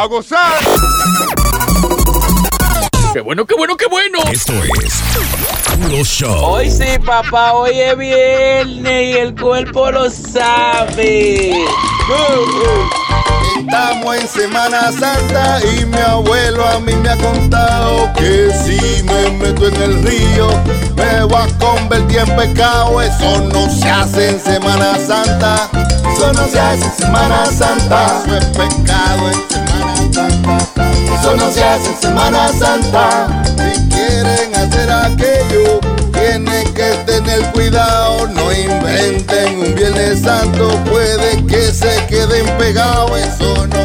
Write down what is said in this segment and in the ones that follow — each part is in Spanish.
¡A gozar! ¡Qué bueno, qué bueno, qué bueno! Esto es Puro Show. Hoy sí, papá, hoy es viernes y el cuerpo lo sabe. Estamos en Semana Santa y mi abuelo a mí me ha contado que si me meto en el río me voy a convertir en pecado. Eso no se hace en Semana Santa. Eso no se hace en Semana Santa. Eso es pecado en Semana Santa. Eso no se hace en Semana Santa. Si quieren hacer aquello, tienen que tener cuidado. No inventen un Viernes Santo, puede que se queden pegados. Eso no.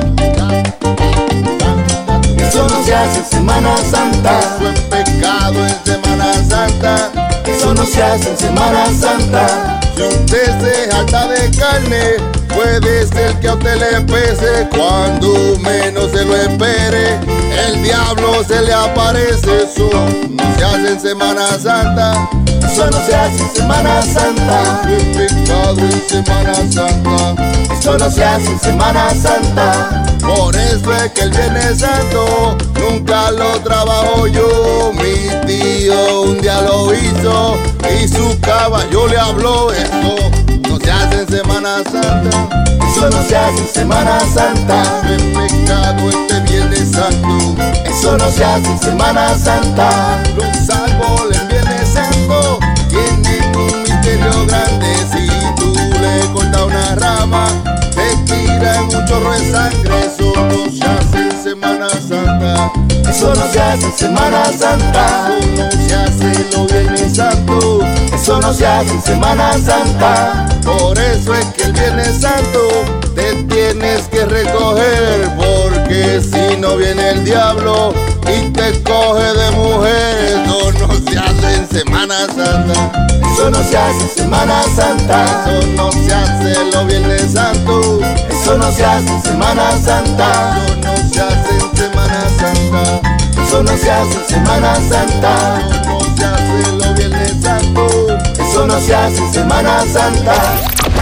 Eso no se hace en Semana Santa. Eso es pecado en Semana Santa. Eso no se hace en Semana Santa. Si usted se jacta de carne, puede ser que a usted le pese cuando menos se lo espere. El diablo se le aparece, eso no se hace en Semana Santa. Eso no se hace en Semana Santa. Es pecado en Semana Santa. Eso no se hace en Semana Santa. Por eso es que el Viernes Santo nunca lo trabajo yo. Mi tío un día lo hizo y su caballo le habló. Eso no se hace en Semana Santa. Eso no se hace en Semana Santa. Es pecado este Viernes Santo. Eso no se hace en Semana Santa. Los árboles en Viernes Santo tienen un misterio grande. Si tú le cortas una rama, te tiran un chorro de sangre. Eso no se hace en Semana Santa. Eso no se hace en Semana Santa. Eso no se hace los Viernes Santo. Eso no se hace en Semana Santa. Por eso es que el Viernes Santo te tienes que recoger. Porque si no viene el diablo y te coge de mujer, eso no se hace en Semana Santa. Eso no se hace en Semana Santa. Eso no se hace los Viernes Santo. Eso no se hace en Semana Santa. Eso no se hace en Semana Santa. Eso no se hace en Semana Santa. Eso no se hace. Eso no se hace en Semana Santa.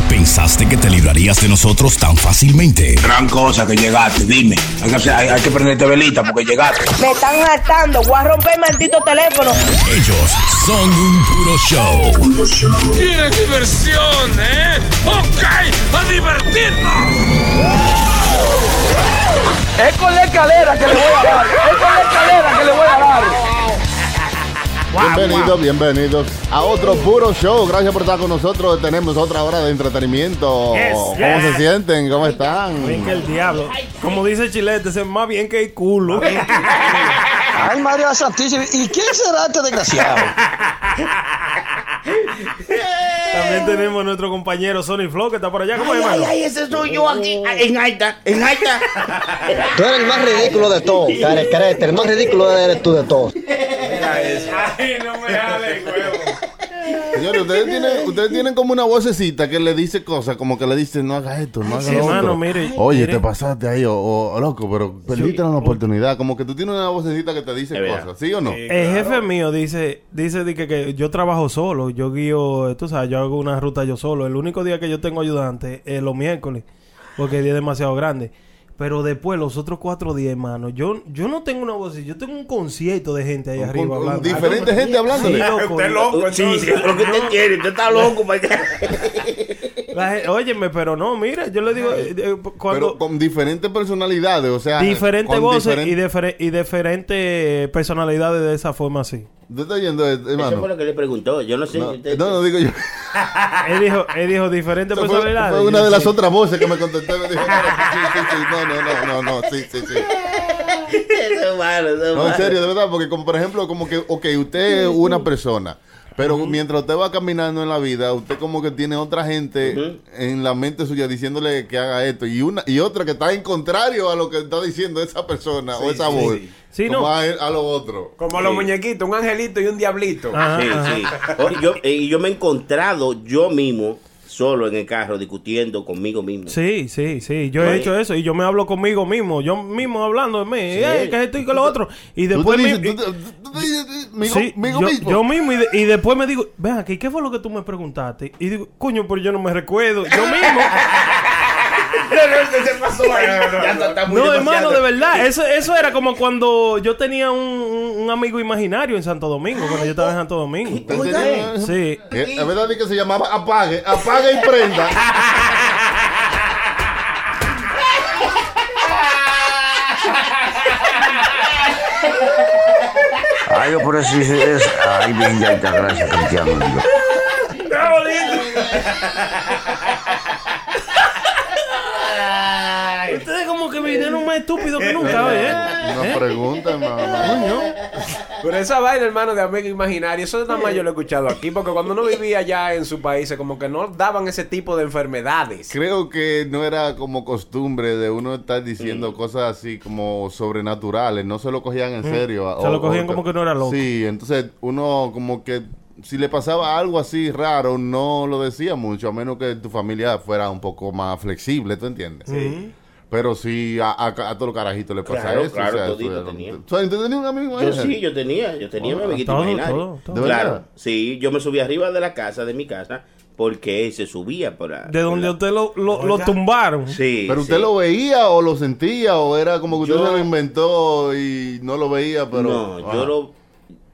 ¿Pensaste que te librarías de nosotros tan fácilmente? Gran cosa que llegaste, dime. Hay que, hacer- hay- hay que prenderte velita porque llegaste. Me están hartando. Voy a romper el maldito teléfono. Ellos son un puro show. ¡Qué diversión, eh! ¡Ok! ¡A divertirnos! Es con la escalera que le voy a dar. Es con la escalera que le voy a dar. Bienvenidos, bienvenidos a otro puro show. Gracias por estar con nosotros. Tenemos otra hora de entretenimiento. Yes, ¿Cómo se sienten? ¿Cómo están? Bien que el diablo. Como dice Chilete, es más bien que el culo. Ay, María Santísima. ¿Y quién será este desgraciado? También tenemos a nuestro compañero Sony Flow que está por allá. ¿Cómo es, hermano? ese soy yo aquí en alta, en alta. Tú eres el más ridículo de todos. El más ridículo eres tú de todos. Ay, no me jale, huevo. Señores, ustedes tienen, ustedes tienen como una vocecita que le dice cosas, como que le dice, no haga esto, no haga Sí, lo hermano, otro. mire, Oye, mire. te pasaste ahí, o, o- loco, pero perdiste una oportunidad. Como que tú tienes una vocecita que te dice cosas, ¿sí o no? El jefe mío dice, dice de que, que yo trabajo solo, yo guío, tú sabes, yo hago una ruta yo solo. El único día que yo tengo ayudante es los miércoles, porque el día es demasiado grande. Pero después, los otros cuatro días, hermano, yo, yo no tengo una voz, yo tengo un concierto de gente ahí Con- arriba con hablando. diferente gente hablándole. Sí, loco. Usted loco, sí, sí, lo que usted quiere, usted está loco para La gen- óyeme, pero no, mira, yo le digo, eh, eh, cuando... Pero con diferentes personalidades, o sea. diferentes voces y, difere- y diferentes personalidades de esa forma así. ¿Usted está oyendo, eh, Eso fue hermano? lo que le preguntó. Yo no sé. No, usted- no, no digo yo. Él dijo, él dijo diferentes fue, personalidades. fue una de las sí. otras voces que me contestó. Me dijo, sí, sí, sí, no, no, no, no, no, sí, sí, sí. Eso es malo, eso es No, en malo. serio, de verdad, porque como por ejemplo, como que, ok, usted es una persona, pero mientras usted va caminando en la vida, usted como que tiene otra gente en la mente suya diciéndole que haga esto y una y otra que está en contrario a lo que está diciendo esa persona o esa voz, Sí, como no. a, a lo otro. Como los muñequitos, un angelito y un diablito. Ajá, Sí, ajá. sí. Oh, yo, eh, y yo me he encontrado yo mismo, solo en el carro, discutiendo conmigo mismo. Sí, sí, sí. Yo he hecho eso y yo me hablo conmigo mismo. Yo mismo hablando de mí. "Eh, que esto y que lo otro. Y después... te mi- dices, tú te- tú te dices, "Migo- Sí, migo yo, mismo". yo mismo y, de- y después me digo, ven aquí, ¿qué fue lo que tú me preguntaste? Y digo, coño, pero yo no me recuerdo. Yo mismo. se pasó ahí. Ya está- está muy No, hermano, de verdad. Eso, eso era como cuando yo tenía un, un- amigo imaginario en Santo Domingo, cuando yo estaba en Santo Domingo. ¿Usted tenía- Sí. Es verdad que se llamaba apague, apague y prenda. Ay, yo por eso hice eso. Ay, bien, ya está, gracias, Cristiano. Dios. Ustedes como que vinieron más estúpidos que nunca, ¿eh? Una ¿Eh? pregunta, hermano. Pero esa vaina, hermano, de amigo imaginario, eso nada más yo lo he escuchado aquí, porque cuando uno vivía allá en su país, como que no daban ese tipo de enfermedades. Creo que no era como costumbre de uno estar diciendo cosas así como sobrenaturales, no se lo cogían en serio. Se lo cogían como que no era loco. Sí, entonces uno como que si le pasaba algo así raro, no lo decía mucho, a menos que tu familia fuera un poco más flexible, ¿tú entiendes? Pero sí, a, a, a todos los carajitos le pasa Claro, eso. claro, eso todito era- tenía. O sea, ¿Usted tenía un amigo Yo sí, yo tenía, yo tenía mi amiguito todo, imaginario. todo, todo. ¿De Claro, sí, yo me subí arriba de la casa, de mi casa, porque él se subía por la... De donde la- usted lo, lo, lo tumbaron. Sí, ¿Pero usted sí. lo veía o lo sentía o era como que usted Yo- se lo inventó y no lo veía, pero... No, yo lo...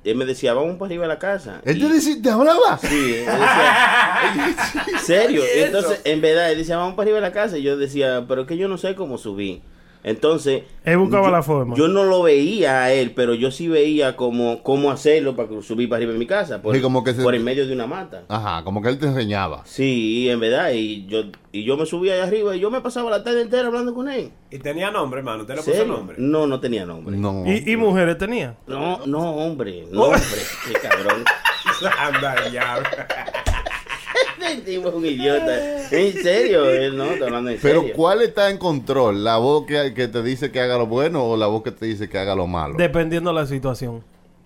Él me decía, vamos para arriba de la casa. ¿Él te, decía- te hablaba? Sí, él decía, ¿en serio? Entonces, en verdad, él decía, vamos para arriba de la casa. Y yo decía, pero es que yo no sé cómo subí. Entonces, Él buscaba yo, la forma. Yo no lo veía a él, pero yo sí veía cómo, cómo hacerlo para subir para arriba de mi casa. Por, Sí, como que se- por en medio de una mata. Ajá, como que él te enseñaba. Sí, en verdad. Y yo, y yo me subía allá arriba y yo me pasaba la tarde entera hablando con él. Y tenía nombre, hermano. ¿Usted le puso nombre? No, no tenía nombre. No. ¿Y, y mujeres tenía? No, no, hombre. No, hombre. Qué cabrón. Anda, ya. Tipo es un idiota. En serio, él no, está hablando en Pero serio. ¿cuál está en control? ¿La voz que, que te dice que haga lo bueno o la voz que te dice que haga lo malo? Dependiendo de la situación.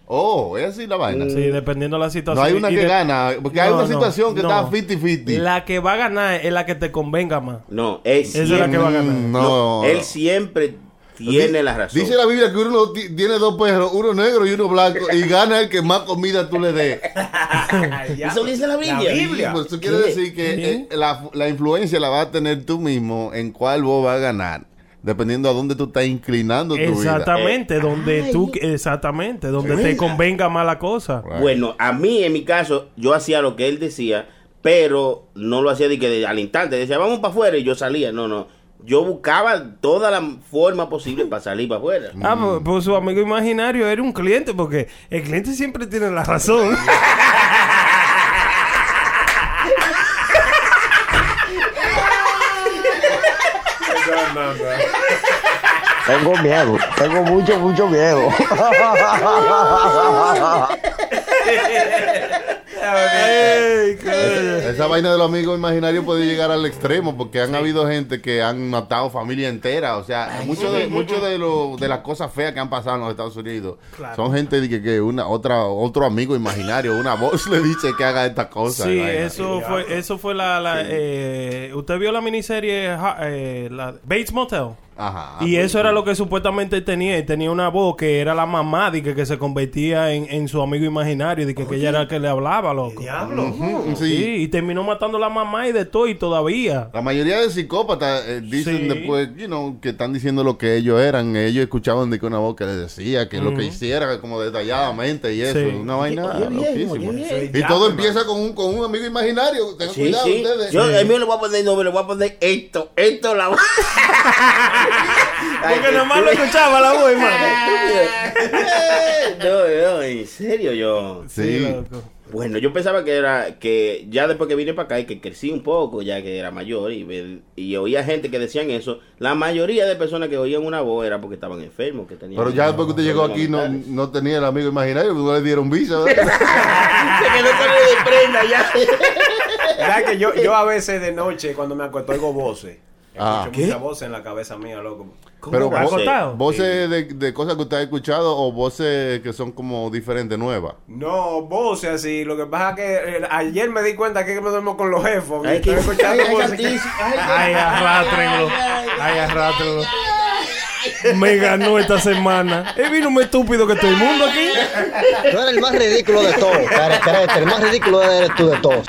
oh, es así la vaina. Sí, dependiendo de la No situación. hay una Y que de- gana, porque hay No, una no, situación que no. está 50-50. La que va a ganar es la que te convenga más. No, él Esa es la que va a ganar. Mm, no, No, él siempre tiene la razón. Dice la Biblia que uno ti- tiene dos perros, uno negro y uno blanco, y gana el que más comida tú le des. Eso dice la Biblia. La Biblia. Pues eso quiere decir que eh, la, la influencia la vas a tener tú mismo en cuál vos vas a ganar, dependiendo a dónde tú estás inclinando tu vida. Exactamente, donde tú, exactamente, donde te convenga más la cosa. Right. Bueno, a mí, en mi caso, yo hacía lo que él decía, pero no lo hacía de que de- al instante. Decía, vamos para afuera y yo salía. No, no. Yo buscaba toda la forma posible para salir para afuera. Ah, pues, pues su amigo imaginario era un cliente, porque el cliente siempre tiene la razón. Tengo miedo, tengo mucho, mucho miedo. Esa vaina de los amigos imaginarios puede llegar al extremo porque han habido gente que han matado familia entera. O sea, mucho de, mucho de, lo, de las cosas feas que han pasado en los Estados Unidos son gente de que, que una otra otro amigo imaginario, una voz le dice que haga esta cosa. Sí, eso fue, eso fue la, la eh, usted vio la miniserie eh, la Bates Motel. Ajá. Y eso era lo que supuestamente él tenía. Tenía una voz que era la mamá de que, que se convertía en, en su amigo imaginario. De que, que ella era la que le hablaba, loco. Diablo. Sí. sí. y terminó matando a la mamá y de todo y todavía. La mayoría de psicópatas eh, dicen Sí. después, you know, que están diciendo lo que ellos eran. Ellos escuchaban de que una voz que les decía que lo que hiciera como detalladamente y eso. Sí. Una vaina Oye, bien, loquísima. oye, bien. Y todo empieza con un, con un amigo imaginario. Tengan Sí, cuidado sí. ustedes. Yo, el mío le voy a poner nombre, le voy a poner esto, esto la Porque nomás lo escuchaba la voz, hermano. no, no, en serio yo. Sí. loco. Bueno, yo pensaba que era que ya después que vine para acá y que crecí un poco, ya que era mayor y, y oía gente que decían eso, la mayoría de personas que oían una voz era porque estaban enfermos, que tenían Pero ya después que usted llegó aquí no, no tenía el amigo imaginario, no le dieron visa. Se quedó con el de prenda ya. ¿Verdad que yo, yo a veces de noche, cuando me acuesto, oigo voces? Ah. Escucho muchas voces en la cabeza mía, loco. Pero va a vo- ser? acostado? voces de, de cosas que usted ha escuchado o voces que son como diferentes, nuevas. No, voces así. Lo que pasa es que eh, ayer me di cuenta que me duermo con los jefos. Ay, Estoy que- escuchando ay, ay, voces. arrátrenlo. Ay, arrátrenlo. Me ganó esta semana. Es vino más estúpido que todo el mundo aquí. Tú eres el más ridículo de todos, el más ridículo eres tú de todos.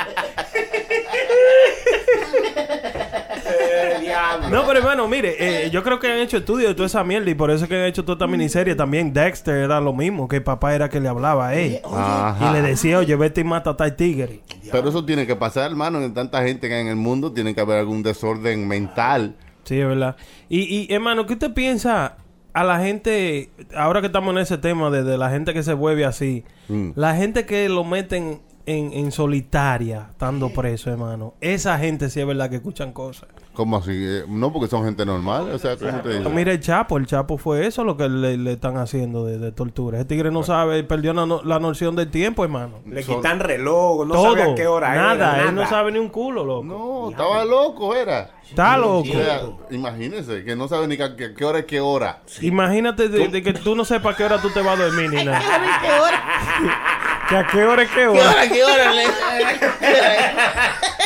No, pero hermano, mire, eh, yo creo que han hecho estudios de toda esa mierda y por eso es que han hecho toda esta miniserie. También Dexter era lo mismo, que el papá era que le hablaba a él. Ajá. Y le decía, oye, vete y mata a tal tigre. Pero eso tiene que pasar, hermano. En tanta gente que hay en el mundo tiene que haber algún desorden mental. Sí, es verdad. Y, y hermano, ¿qué usted piensa a la gente, ahora que estamos en ese tema de, de la gente que se vuelve así, Mm. la gente que lo meten en, en solitaria, estando preso, hermano, esa gente sí es verdad que escuchan cosas. ¿Cómo así? Eh, No, porque son gente normal. O sea, ¿cómo te digo? Mira el Chapo, el Chapo fue eso lo que le, le están haciendo de, de tortura. Ese tigre no sabe, perdió la, no- la noción del tiempo, hermano. Le quitan reloj, no Todo, sabe a qué hora nada, era. él no sabe ni un culo, loco. No, estaba loco, era. Está loco. O sea, imagínese, que no sabe ni a qué, qué hora es qué hora. Imagínate de, de que tú no sepas a qué hora tú te vas a dormir ni nada. ¿Que a qué hora es qué hora? ¿Qué hora, qué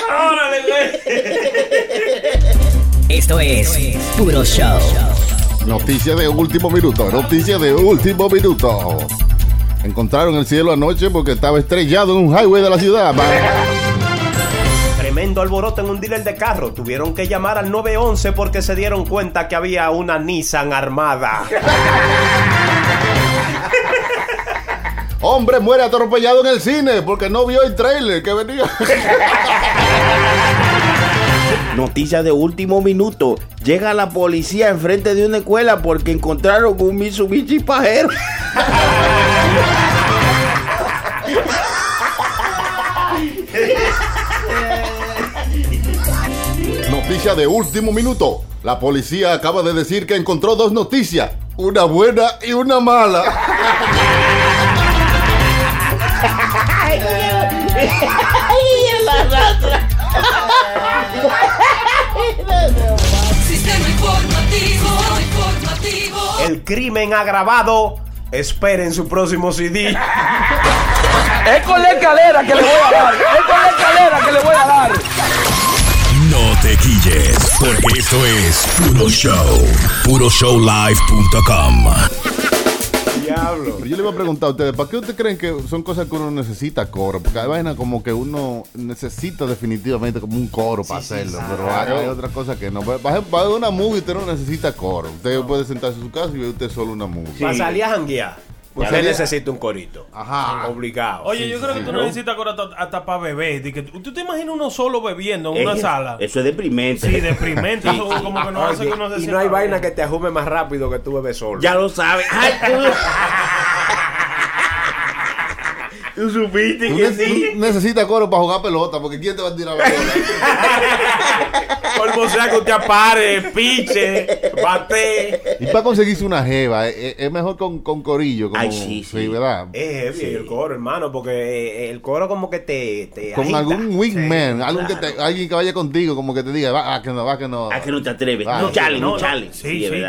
hora? Órale, güey. Esto es Puro Show. Noticia de último minuto, noticia de último minuto. Encontraron el cielo anoche porque estaba estrellado en un highway de la ciudad. Tremendo alboroto en un dealer de carro. Tuvieron que llamar al 911 porque se dieron cuenta que había una Nissan armada. Hombre muere atropellado en el cine porque no vio el trailer que venía. Noticia de último minuto. Llega la policía enfrente de una escuela porque encontraron un Mitsubishi pajero. Noticia de último minuto. La policía acaba de decir que encontró dos noticias, una buena y una mala. Sistema informativo, informativo. El crimen agravado. Esperen su próximo CD. Es con la escalera que le voy a dar. Es con la escalera que le voy a dar. No te quilles, porque esto es Puro Show. PuroShowLive.com. Diablo. Pero yo le iba a preguntar a ustedes, ¿para qué ustedes creen que son cosas que uno necesita coro? Porque hay vainas como que uno necesita definitivamente como un coro para hacerlo, pero hay, hay otras cosas que no. Por ejemplo, para ver una movie usted no necesita coro. Usted puede sentarse en su casa y ver usted solo una movie. Para salir a janguear. Pues Usted necesita un corito. Ajá. Obligado. Oye, yo creo que tú ¿no? necesitas coro hasta, hasta para beber. Tú, ¿tú te imaginas uno solo bebiendo en una sala? Eso es deprimente. Sí, deprimente. Eso como que no hace que uno se y no hay bien. vaina que te ajume más rápido que tú bebes solo. Ya lo sabes. Ay, tú- supiste que ne- sí. tú necesitas coro para jugar pelota, porque ¿quién te va a tirar la pelota? Polvo sea que usted apare, piche, bate. y para conseguirse una jeva, eh, eh, es mejor con, con corillo. Como, Ay, sí, sí. ¿verdad? Es heavy el coro, hermano, porque eh, el coro como que te, te Con agita. algún wingman, Sí, algún que claro. te- alguien que vaya contigo, como que te diga, va, ah, que no, va, que no. ¿A que no te atreves? Ah, no, sí. chale, no, No, no. chale. Sí, sí,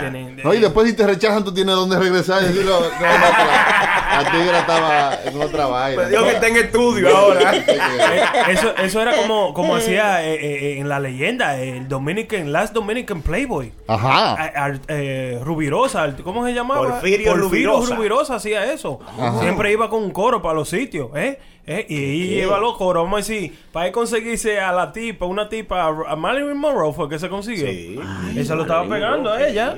No, y después si te rechazan, tú tienes donde regresar y decir, no, no, no, la, la tigra estaba en otra vaina. Me dijo que está en estudio ahora. Eh, eso, eso era como, como hacía eh, eh, en la leyenda, el Dominican, Last Dominican Playboy. Ajá. A- a- eh, Rubirosa, ¿cómo se llamaba? Porfirio Rubirosa. Rubirosa hacía eso. Ajá. Siempre iba con un coro para los sitios, ¿eh? ¿Eh? Y iba los coros, vamos a decir, para él conseguirse a la tipa, una tipa, a Marilyn Monroe fue que se consiguió. Sí. Esa lo estaba pegando a ella.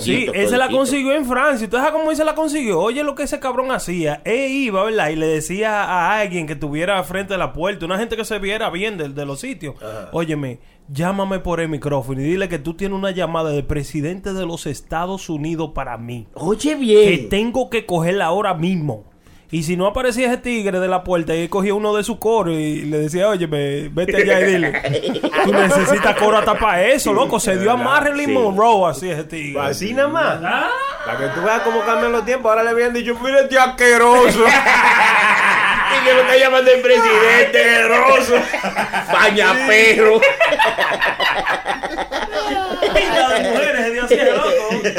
Sí, él se la consiguió en Francia. ¿Tú sabes cómo él se la consiguió? Oye, lo que ese cabrón hacía. Él iba, ¿verdad? Y le decía a alguien que estuviera frente de la puerta, una gente que se viera bien de, de los sitios. Óyeme, llámame por el micrófono y dile que tú tienes una llamada del presidente de los Estados Unidos para mí. Oye Que bien. tengo que cogerla ahora mismo. Y si no aparecía ese tigre de la puerta y él cogía uno de su coro y le decía, oye, vete allá y dile, tú necesitas coro hasta para eso, loco. Se dio a Marilyn Sí. Monroe así ese tigre. Así nada más. Ah. Para que tú veas cómo cambian los tiempos. Ahora le habían dicho, mire este asqueroso. Y que lo está llamando el presidente, guerroso. Baña perro. De mujeres loco.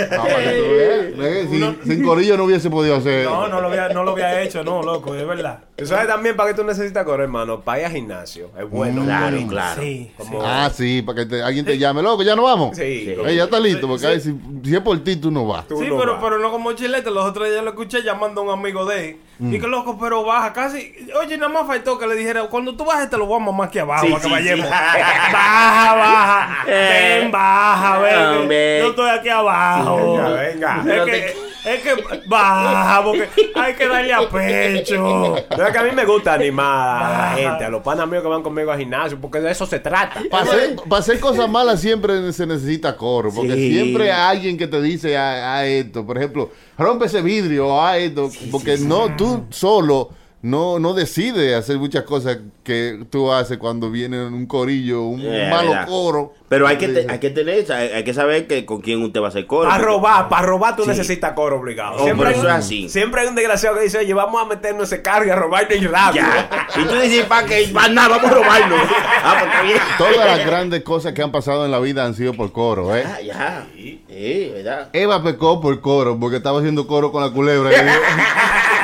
Para que tú veas. Sin, corillo no hubiese podido hacer. No, no lo había, no lo había hecho, no, loco, es verdad. Tú sabes también para qué tú necesitas coro, hermano. Para ir al gimnasio. Es bueno. Claro, bonito. claro. Sí. Como- Ah, sí, para que te- alguien te llame, loco, ya no vamos. Sí. Ey, ya está listo, porque ahí, si, si es por ti, tú no vas. Tú Sí, no pero, vas. pero no como chilete. Los otros días lo escuché llamando a un amigo de él. Mm. Y que loco, pero baja casi. Oye, nada más faltó que le dijera: Cuando tú bajes, te lo voy a mamar aquí abajo Sí, sí, vayamos. sí. Baja, baja. Eh. Ven, baja, ven. Hombre. Yo estoy aquí abajo. Venga, venga. Es que, es que baja, porque hay que darle a pecho. No, es que a mí me gusta animar a la gente, a los panas míos que van conmigo al gimnasio, porque de eso se trata. Para hacer, pa' hacer cosas malas siempre se necesita coro, porque Sí. siempre hay alguien que te dice a, a esto, por ejemplo, rompe ese vidrio, a esto, porque no tú solo no no decides hacer muchas cosas que tú haces cuando viene un corillo, un Eh, malo coro. Pero hay que, te- hay que tener, hay, hay que saber que con quién usted va a hacer coro. Para porque- robar, para robar tú Sí. necesitas coro obligado. Oh, siempre, pero hay eso es así. siempre hay un desgraciado que dice, oye, vamos a meternos ese carro y a robarte y rápido. Ya. Y tú dices, ¿para qué? Para nada, vamos a robarlo. Ah, bien. Todas las grandes cosas que han pasado en la vida han sido por coro, ¿eh? Ah, ya. Sí, ¿verdad? Eva pecó por coro, porque estaba haciendo coro con la culebra.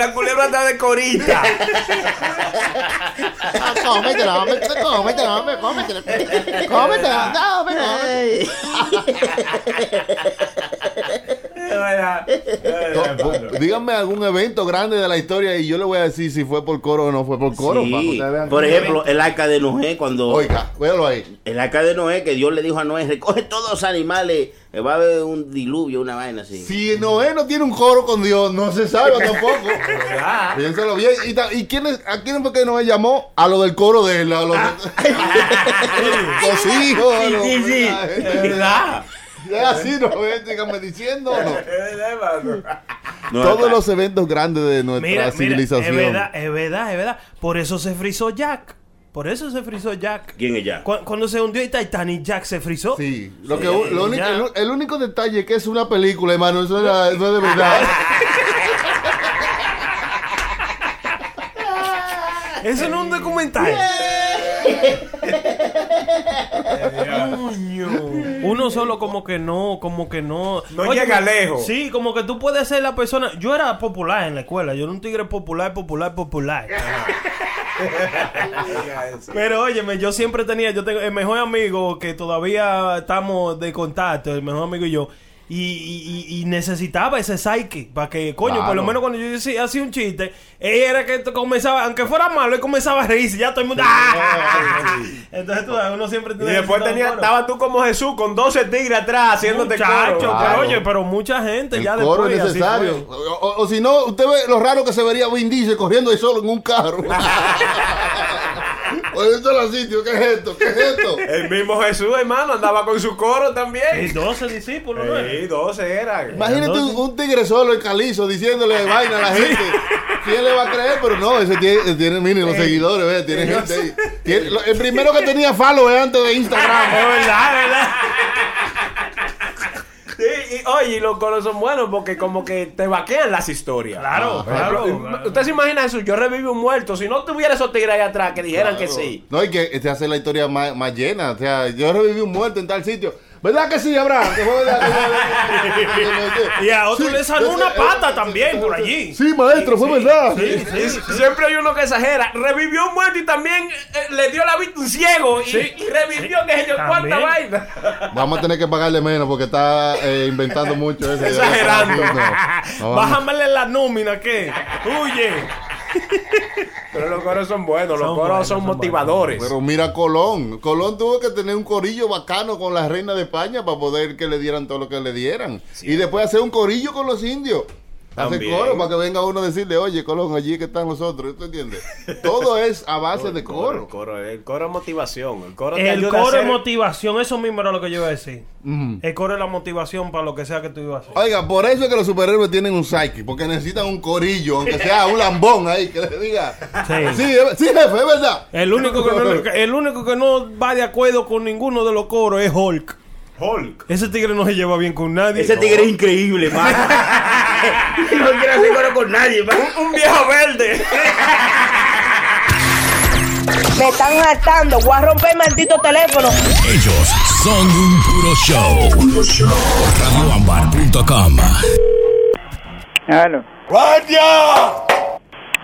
la culebra está de corita. cómetela, cómetela, cómetela, cómetela. Cómetela, no, Díganme algún evento grande de la historia y yo le voy a decir si fue por coro o no fue por coro. Por ejemplo, el arca de Noé, cuando. Oiga. El arca de Noé, que Dios le dijo a Noé: recoge todos los animales, va a haber un diluvio, una vaina así. Si Noé no tiene un coro con Dios, no se salva tampoco. Piénsalo bien. ¿Y, y quién es, a quién fue que Noé llamó? A lo del coro de él. Los, hijos. Es así, Noé, dígame diciendo no. Es verdad, hermano. No, Todos acá- los eventos grandes de nuestra Mira, mira, civilización. es verdad, es verdad, es verdad. Por eso se frizó Jack. Por eso se frizó Jack. ¿Quién es ya? Cu- Cuando se hundió el Titanic, Jack se frizó. Sí, lo Sí, que, lo único- ya. el, el único detalle es que es una película, hermano, eso, era- eso es de verdad. Eso no es un documental. Coño. Uno solo como que no, como que no. No llega lejos. Sí, como que tú puedes ser la persona. Yo era popular en la escuela. Yo era un tigre popular, popular, popular. Pero óyeme, yo siempre tenía, yo tengo el mejor amigo que todavía estamos de contacto, el mejor amigo y yo. Y, y- y- y necesitaba ese psyche para que, coño, por lo menos cuando yo decía, hacía un chiste, él era que comenzaba, aunque fuera malo, él comenzaba a reírse, ya todo el mundo. ¡ah! Entonces tú uno siempre Y tiene después necesita un tenía, coro. estaba tú como Jesús con 12 tigres atrás haciéndote Muchacho, coro. pero oye, pero mucha gente El ya coro después. es así necesario. fue. O, o- o si no, usted ve lo raro que se vería Vin Diesel corriendo ahí solo en un carro. Oye, esto es el sitio, ¿qué es esto? ¿Qué es esto? El mismo Jesús, hermano, andaba con su coro Y también. 12 discípulos, ¿no? Sí, 12 eran. Imagínate un, un tigre solo en calizo diciéndole vaina a la gente. ¿Quién le va a creer? Pero no, ese tiene, tiene miren, los seguidores, ve, tiene gente ahí. Tiene- el primero que tenía follow es antes de Instagram. Es verdad, es verdad. Sí, y, oye, y los coros son buenos porque como que te vaquean las historias. Claro, ejemplo, claro, im- claro. Usted se imagina eso, yo reviví un muerto. Si no tuviera esos tigres ahí atrás que dijeran que sí. No, y que este hace la historia más, más llena. O sea, yo reviví un muerto en tal sitio. ¿Verdad que sí, Abraham? Y a otro Sí, le salió una pata eh, también eh, por eh, allí. Sí, maestro, fue verdad. Siempre hay uno que exagera. Revivió un muerto y también eh, le dio la vista a un ciego. Y, revivió que yo cuánta vaina. Vamos a tener que pagarle menos porque está eh, inventando mucho. Ese, Exagerando. No, no. Bájamele la nómina, ¿qué? Huye. Pero los coros son buenos, los coros buenos, son son motivadores. Pero mira Colón. Colón tuvo que tener un corillo bacano con la reina de España para poder que le dieran todo lo que le dieran. Y después hacer un corillo con los indios. También. coro para que venga uno a decirle, oye, Colón, allí que están nosotros. ¿Tú entiendes? Todo es a base de El coro. coro, el coro es motivación. El coro te El ayuda a coro es motivación, eso mismo era lo que yo iba a decir. El coro es la motivación para lo que sea que tú ibas a hacer. Oiga, por eso es que los superhéroes tienen un psyche, porque necesitan un corillo, aunque sea un lambón ahí, que le diga. Sí. Sí, sí, jefe, es verdad. El único, que no, el único que no va de acuerdo con ninguno de los coros es Hulk. Hulk. Ese tigre no se lleva bien con nadie. Ese tigre es increíble, man. no quiere hacer coro con nadie. Un viejo verde. Me están hartando. Voy a romper el maldito teléfono. Ellos son un puro show. RadioAmbar.com Aló. ¡Guardia!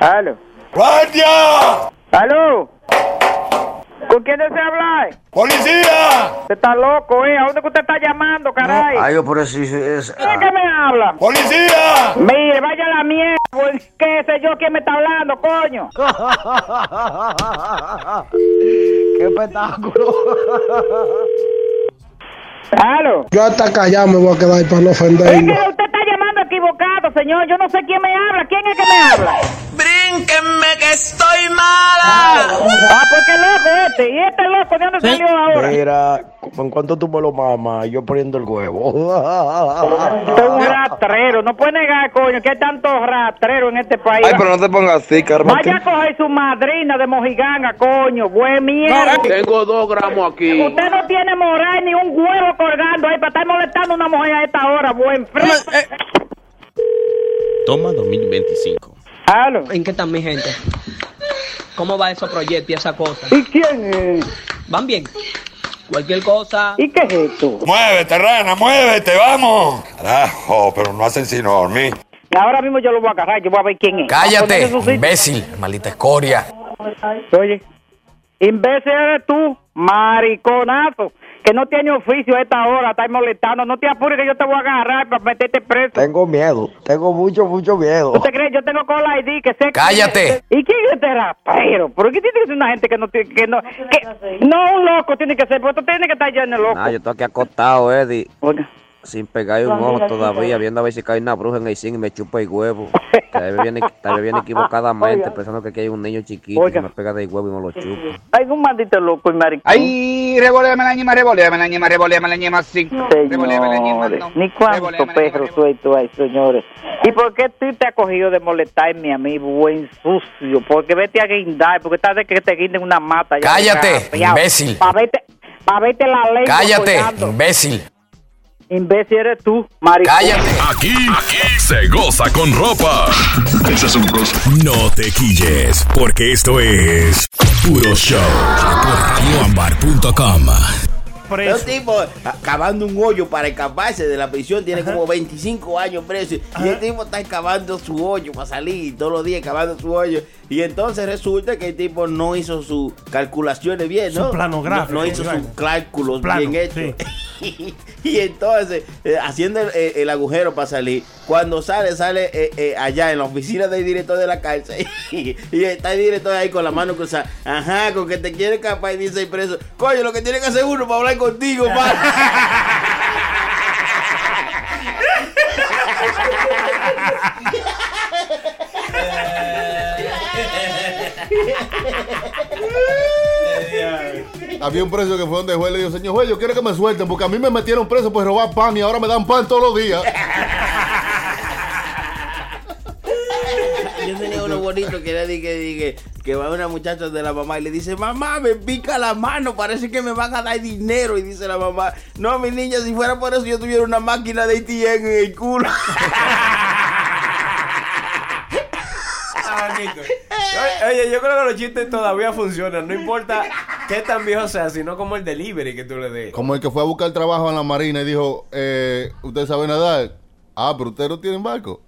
Aló. ¡Guardia! Aló. ¿Con quién desea hablar? ¡Policía! Usted está loco, ¿eh? ¿A dónde que usted está llamando, caray? Ay, yo por eso es... ¿Quién es que me habla? ¡Policía! Mire, vaya a la mierda, pues, qué sé yo quién me está hablando, coño. ¡Qué espectáculo! Aló. Yo hasta callado me voy a quedar para no Es ofenderlo. que usted está llamando equivocado, señor. Yo no sé quién me habla. ¿Quién es que me habla? Brínquenme que estoy mala. Ah, pues qué loco este. ¿Y este loco de dónde salió ahora? Mira, ¿en cuánto tú me lo mamas? Yo poniendo el huevo. Usted es un rastrero. No puede negar, coño, que hay tantos rastreros en este país. Ay, pero no te pongas así, Carmen. Vaya a coger su madrina de mojiganga, coño. Buen mierda. Tengo dos gramos aquí. Usted no tiene moral ni un huevo colgando ahí para estar molestando a una mujer a esta hora. Buen frío. Toma 2025. Aló. ¿En qué están mi gente? ¿Cómo va esos proyectos y esas cosas? ¿Y quién es? ¿Van bien? Cualquier cosa. ¿Y qué es esto? ¡Muévete, rana, muévete, vamos! Carajo, pero no hacen sino dormir. Ahora mismo yo lo voy a agarrar, yo voy a ver quién es. Cállate, imbécil, maldita escoria. Oye, imbécil eres tú, mariconazo, que no tiene oficio a esta hora, estás molestando. No te apures que yo te voy a agarrar para meterte preso. Tengo miedo, tengo mucho, mucho miedo. ¿Tú te crees? Yo tengo con la ID que sé... Cállate. ¿Y quién es este rapero? ¿Por qué tiene que ser una gente que no tiene... Que no, que, no, un loco tiene que ser, porque tú tienes que estar lleno de loco. Ah, yo estoy aquí acostado, Eddie. Oiga. Sin pegar un ojo todavía, viendo a ver si cae una bruja en el zinc y me chupa el huevo. Tal vez viene, tal vez viene equivocadamente, Oiga. pensando que aquí hay un niño chiquito Oiga. y me pega del huevo y me lo chupa. Hay un maldito loco y maricón. Ay, revoleame la ñema, revoleame la ñema, revoleame la ñema, sí. Revoleame la ñema, no. ni cuánto perro suelto hay, señores. ¿Y por qué tú te has cogido de molestarme a mí, buen sucio? Porque vete a guindar, porque estás de que te guinden una mata. ya Cállate, desgraciado. imbécil. Pa' verte, pa' verte la lengua Cállate, imbécil. Imbécil eres tú, maricón. Cállate. Aquí, aquí se goza con ropa. No te quilles, porque esto es Puro Show por radioambar.com. Los tipos cavando un hoyo para escaparse de la prisión, tiene como 25 años preso. Y el tipo está excavando su hoyo para salir todos los días cavando su hoyo. Y entonces resulta que el tipo no hizo sus calculaciones bien, ¿no? Su plano gráfico, No, no hizo sus cálculos Plano, bien hechos. y entonces, eh, haciendo el, eh, el agujero para salir, cuando sale, sale eh, eh, allá en la oficina del director de la cárcel. y, está el director ahí con la mano cruzada. Ajá, con que te quiere escapar y dice el preso, coño, lo que tiene que hacer uno para hablar contigo, pa. Había un preso que fue donde el juez le dijo, señor juez, yo quiero que me suelten porque a mí me metieron preso por robar pan y ahora me dan pan todos los días. Yo tenía uno bonito que era de que, de que, que va una muchacha de la mamá y le dice, mamá, me pica la mano, parece que me van a dar dinero. Y dice la mamá, no, mi niña, si fuera por eso yo tuviera una máquina de ATM en el culo. Ah. Oye, Oye, yo creo que los chistes todavía funcionan. No importa qué tan viejo sea, sino como el delivery que tú le des. Como el que fue a buscar trabajo en la marina y dijo, eh, ¿usted sabe nadar? Ah, pero usted no tiene barco.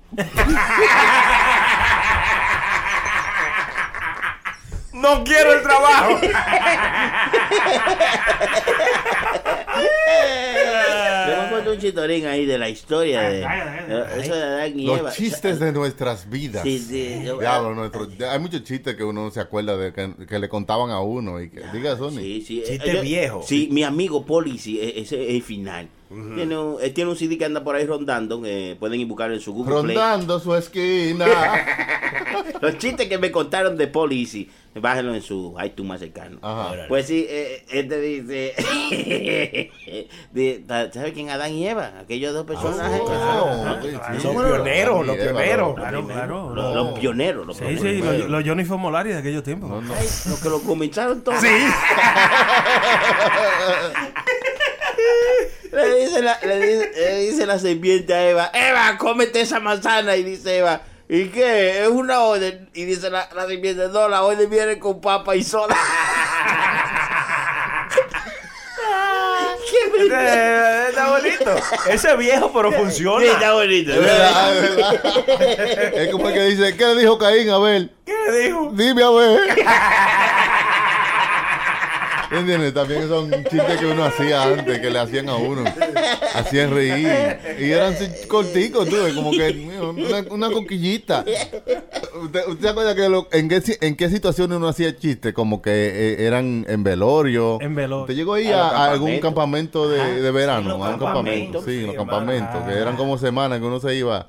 No quiero el trabajo. Yo me cuento un chitorín ahí de la historia de eh, eso de Adán y Eva. Los chistes de nuestras vidas. Sí, sí, yo- Diablo, nuestro- hay muchos chistes que uno no se acuerda de que, que le contaban a uno y que diga Sony. Sí, sí. Chiste eh, yo- viejo. Sí, mi amigo Policy, eh, ese es el final. Tiene, un, él tiene un CD que anda por ahí rondando. eh, pueden ir buscarlo en su Google Play. Rondando su esquina. Los chistes que me contaron de Policy, bájenlo en su iTunes más cercano. Pues sí, eh, este dice. ¿Sabes quién? Adán y Eva, aquellos dos personajes. Fueron pioneros, los pioneros. los Claro, primeros, claro. Los, los pioneros, los Sí, sí, los, los Johnny Fomolari de aquellos tiempos. Ay, los que lo comenzaron todos. Sí. Le dice, la, le, dice, le dice la serpiente a Eva, Eva, cómete esa manzana. Y dice Eva, ¿y qué? Es una orden. Y dice la, la serpiente, no, la orden viene con papa y soda. ¡Qué Ese- Está bonito. Ese viejo, pero funciona. Sí, está bonito. Es verdad, es verdad. Es como el que dice, ¿qué le dijo Caín a Abel? ¿Qué le dijo? Dime a ver. ¿Entiendes? También son chistes que uno hacía antes, que le hacían a uno. Hacían reír. Y eran así corticos, tú, como que una, una coquillita. ¿Usted, usted se acuerda que lo- en, qué, en qué situaciones uno hacía chistes? Como que eh, eran en velorio. En velorio. ¿Te llegó ahí A a, los a algún campamento de, de verano? Sí, los a un campamento. campamentos. Sí, los campamentos. Que eran como semanas que uno se iba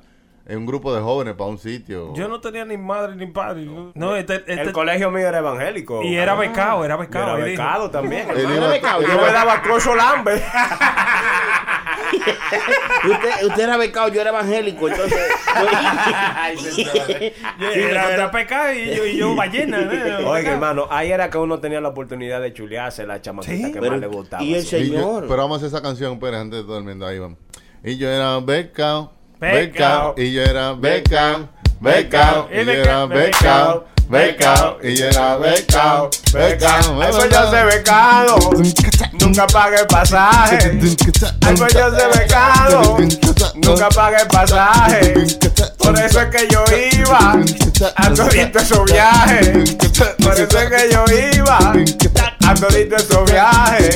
un grupo de jóvenes para un sitio. Yo no tenía ni madre ni padre. yo- No, este, este- El colegio mío era evangélico. y era Ah. becado, era Yo becado. Era dijo. becado también. Él iba- Era becado. Yo me daba crocho lambe. usted, usted era becado, yo era evangélico, entonces. Yo Era, era pecado y yo, y yo ballena. ¿eh? Oiga, hermano, ahí era que uno tenía la oportunidad de chulearse la chamaquita Sí. que Pero- más le gustaba. y el. Y yo- Señor. pero vamos a hacer esa canción, pero antes de todo el mundo ahí vamos. Y yo era becao, Becao. y yo era becao, becao, Y yo era becao, becao, y yo era becao, becao. Ay, pues yo sé becado. Nunca pague pasaje. Ay, pues yo sé becado. Nunca pague pasaje. Por eso es que yo iba a todito esos viajes. Por eso es que yo iba a todito esos viajes.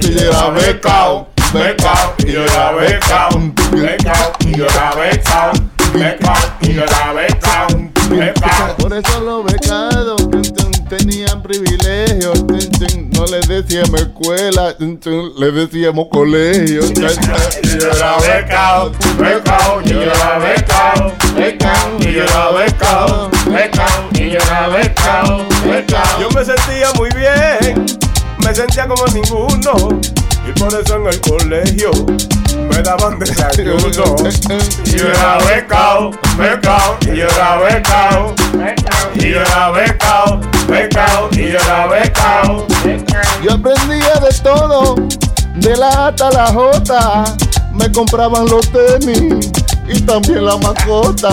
Y yo era becao, becao, y yo era becao, becao, y yo era becao, becao, y yo era becao, becao. Por eso los becados tenían privilegios, no les decíamos escuela, les decíamos colegio. Y yo era becao, becao, y yo era becao, becao, y yo era becao, becao, y yo era becao, becao. Yo me sentía muy bien, me sentía como ninguno. Y por eso en el colegio me daban desayuno. Y yo era becao, becao, y yo era becao, y yo era becao, becao, y yo era becao. Yo aprendía de todo, de la A hasta la J. Me compraban los tenis y también la mascota.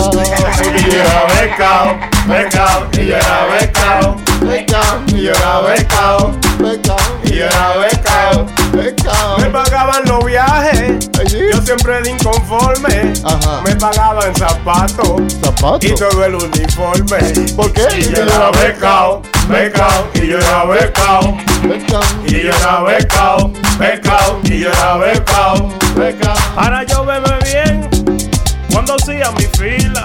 Y yo era becao, becao, y yo era becao, becao, y yo era becao, becao, y yo era becao, becao. Me pagaban los viajes, Allí. yo siempre de inconforme. Ajá. Me pagaban zapatos y Zapatos. todo el uniforme. ¿Por qué? Y yo era becao, becao, y yo era becao. Becao, Y yo era becao, becao, y yo era becao, becao. Para yo beber bien, cuando hacía mi fila.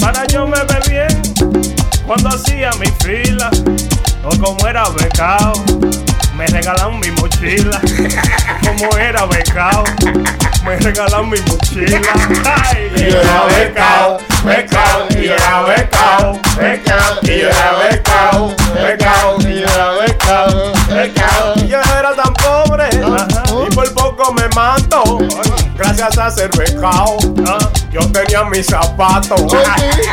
Para yo beber bien, cuando hacía mi fila. O como era becao, me regalaron mi mochila. Como era becao, me regalaron mi mochila. Ay, Y yo era becao, becao, y yo era becao, becao, y yo era becao, becao, y yo era becao, becao. Por poco me mato. Gracias a ser becao, yo tenía mis zapatos.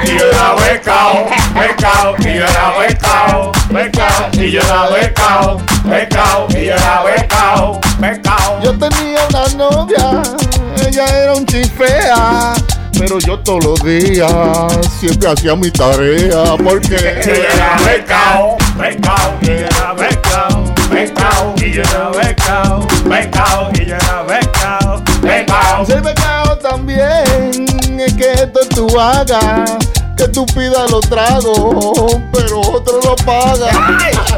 Y yo era becao, becao, y yo era becao, becao, y yo era becao, becao, y yo era becao, becao. Yo tenía una novia, ella era un chifea, pero yo todos los días siempre hacía mi tarea porque Y era becao, becao, y era becao, becao, y era becao, becao, y yo era becao, becao. Ser becado también es que esto tú hagas, que tú pidas los tragos, pero otro lo paga.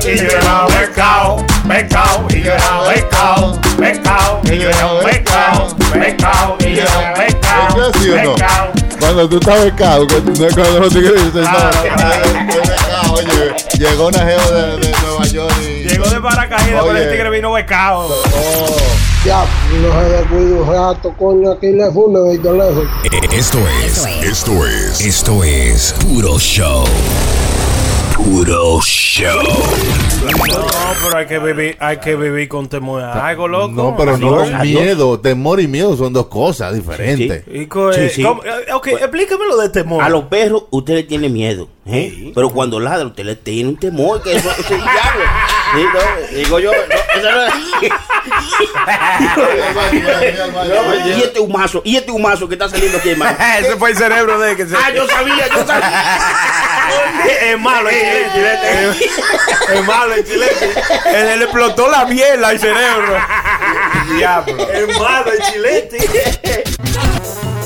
Y yo era becao, becao, y yo era becao, becao, y yo era becao, becao, y yo era becao, becao. Cuando tú estás becado, que no es cuando los tigres dicen, no, estoy becado. Oye, llegó una geo de, de Nueva York y... Llegó de paracaídas, pero el tigre vino becao. Oh. Ya, no se descuide un rato, coño, aquí le funde de teléfono. Esto es, esto es, esto es Puro Show. Puro Show. No, pero hay que vivir, hay que vivir con temor a algo, loco. No, pero no adiós. miedo. Temor y miedo son dos cosas diferentes. Sí, eh, sí. ¿cómo? Eh, ok, explícame lo de temor. A los perros usted le tiene miedo, ¿eh? pero cuando ladra usted le tiene un temor que eso, eso es el diablo. Sí, no, digo yo, no, eso no es- y este humazo, y este humazo que está saliendo aquí, hermano. Ese fue el cerebro de que se... Ah, yo sabía, yo sabía. es malo, es chilete, chilete. Es malo el chilete. Él le explotó la miel al cerebro. diablo. Hermano, el chilete.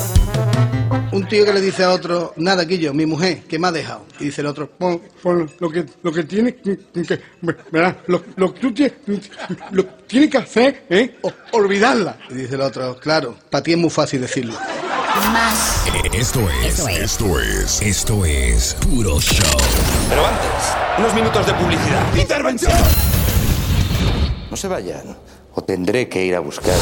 Tío que le dice a otro, nada, Guillo, mi mujer, que me ha dejado. Y dice el otro, pon, pon lo que, lo que tiene que, que- verá, lo, lo que tú tienes, lo que tienes que hacer es o- olvidarla. Y dice el otro, claro, para ti es muy fácil decirlo. Esto es, esto es, esto es Puro Show. Pero antes, unos minutos de publicidad. ¡Intervención! No se vayan, o tendré que ir a buscar.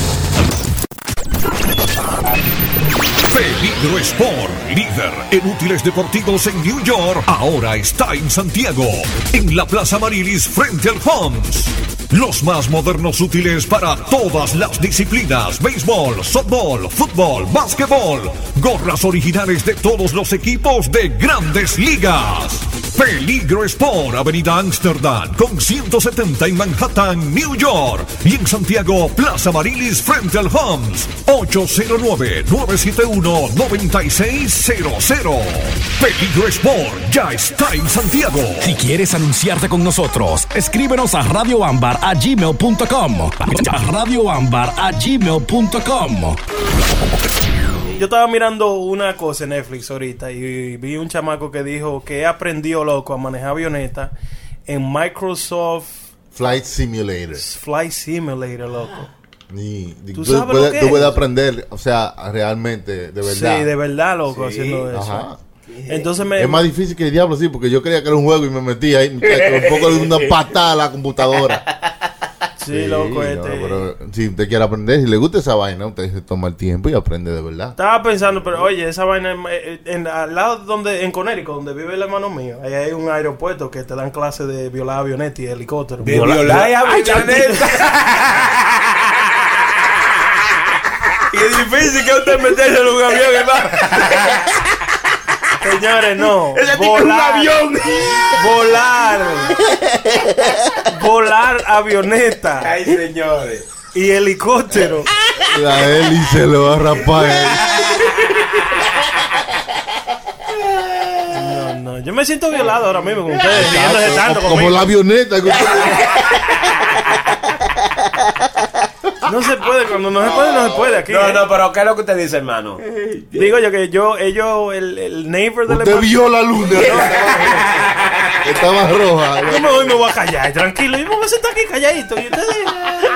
Peligro Sport, líder en útiles deportivos en New York, ahora está en Santiago, en la Plaza Marilis frente al Homs. Los más modernos útiles para todas las disciplinas, béisbol, softball, fútbol, básquetbol, gorras originales de todos los equipos de grandes ligas. Peligro Sport, Avenida Amsterdam, con 170 en Manhattan, New York. Y en Santiago, Plaza Marilis, frente al Homs. 809-971-9600. Peligro Sport, ya está en Santiago. Si quieres anunciarte con nosotros, escríbenos a radioambar a. A. Yo estaba mirando una cosa en Netflix ahorita y vi un chamaco que dijo que aprendió, loco, a manejar avioneta en Microsoft Flight Simulator. Flight Simulator, loco. Y, ¿Tú tú, sabes lo puedes, que tú es? puedes aprender, o sea, realmente, de verdad. Sí, de verdad, loco, Sí, haciendo eso. ajá. Entonces me... Es más difícil que el diablo, sí, porque yo creía que era un juego y me metí ahí, un poco de una patada a la computadora. Sí, loco, no, este- pero si usted quiere aprender, si le gusta esa vaina, usted se toma el tiempo y aprende de verdad. Estaba pensando, pero oye, esa vaina en, en- al lado donde en Connecticut, donde vive el hermano mío, ahí hay un aeropuerto que te dan clases de violar avionetas y helicóptero. De violar Ay, avioneta. Y es difícil que usted meterse en un avión, hermano. Señores, no. Es un avión. Volar. Volar avioneta. Ay, señores. Y helicóptero. La hélice lo va a rapar. eh. No, no. Yo me siento violado ahora mismo con ustedes. tanto como, conmigo. la avioneta que usted- No se puede, cuando no se puede, no se puede aquí. No, ¿eh? no, pero ¿qué es lo que usted dice, hermano? Digo yo que yo, ellos, el, el neighbor del Usted vio la luna. Estaba roja. Yo me voy y me voy a callar, tranquilo. Yo me voy a sentar aquí calladito. Y ustedes,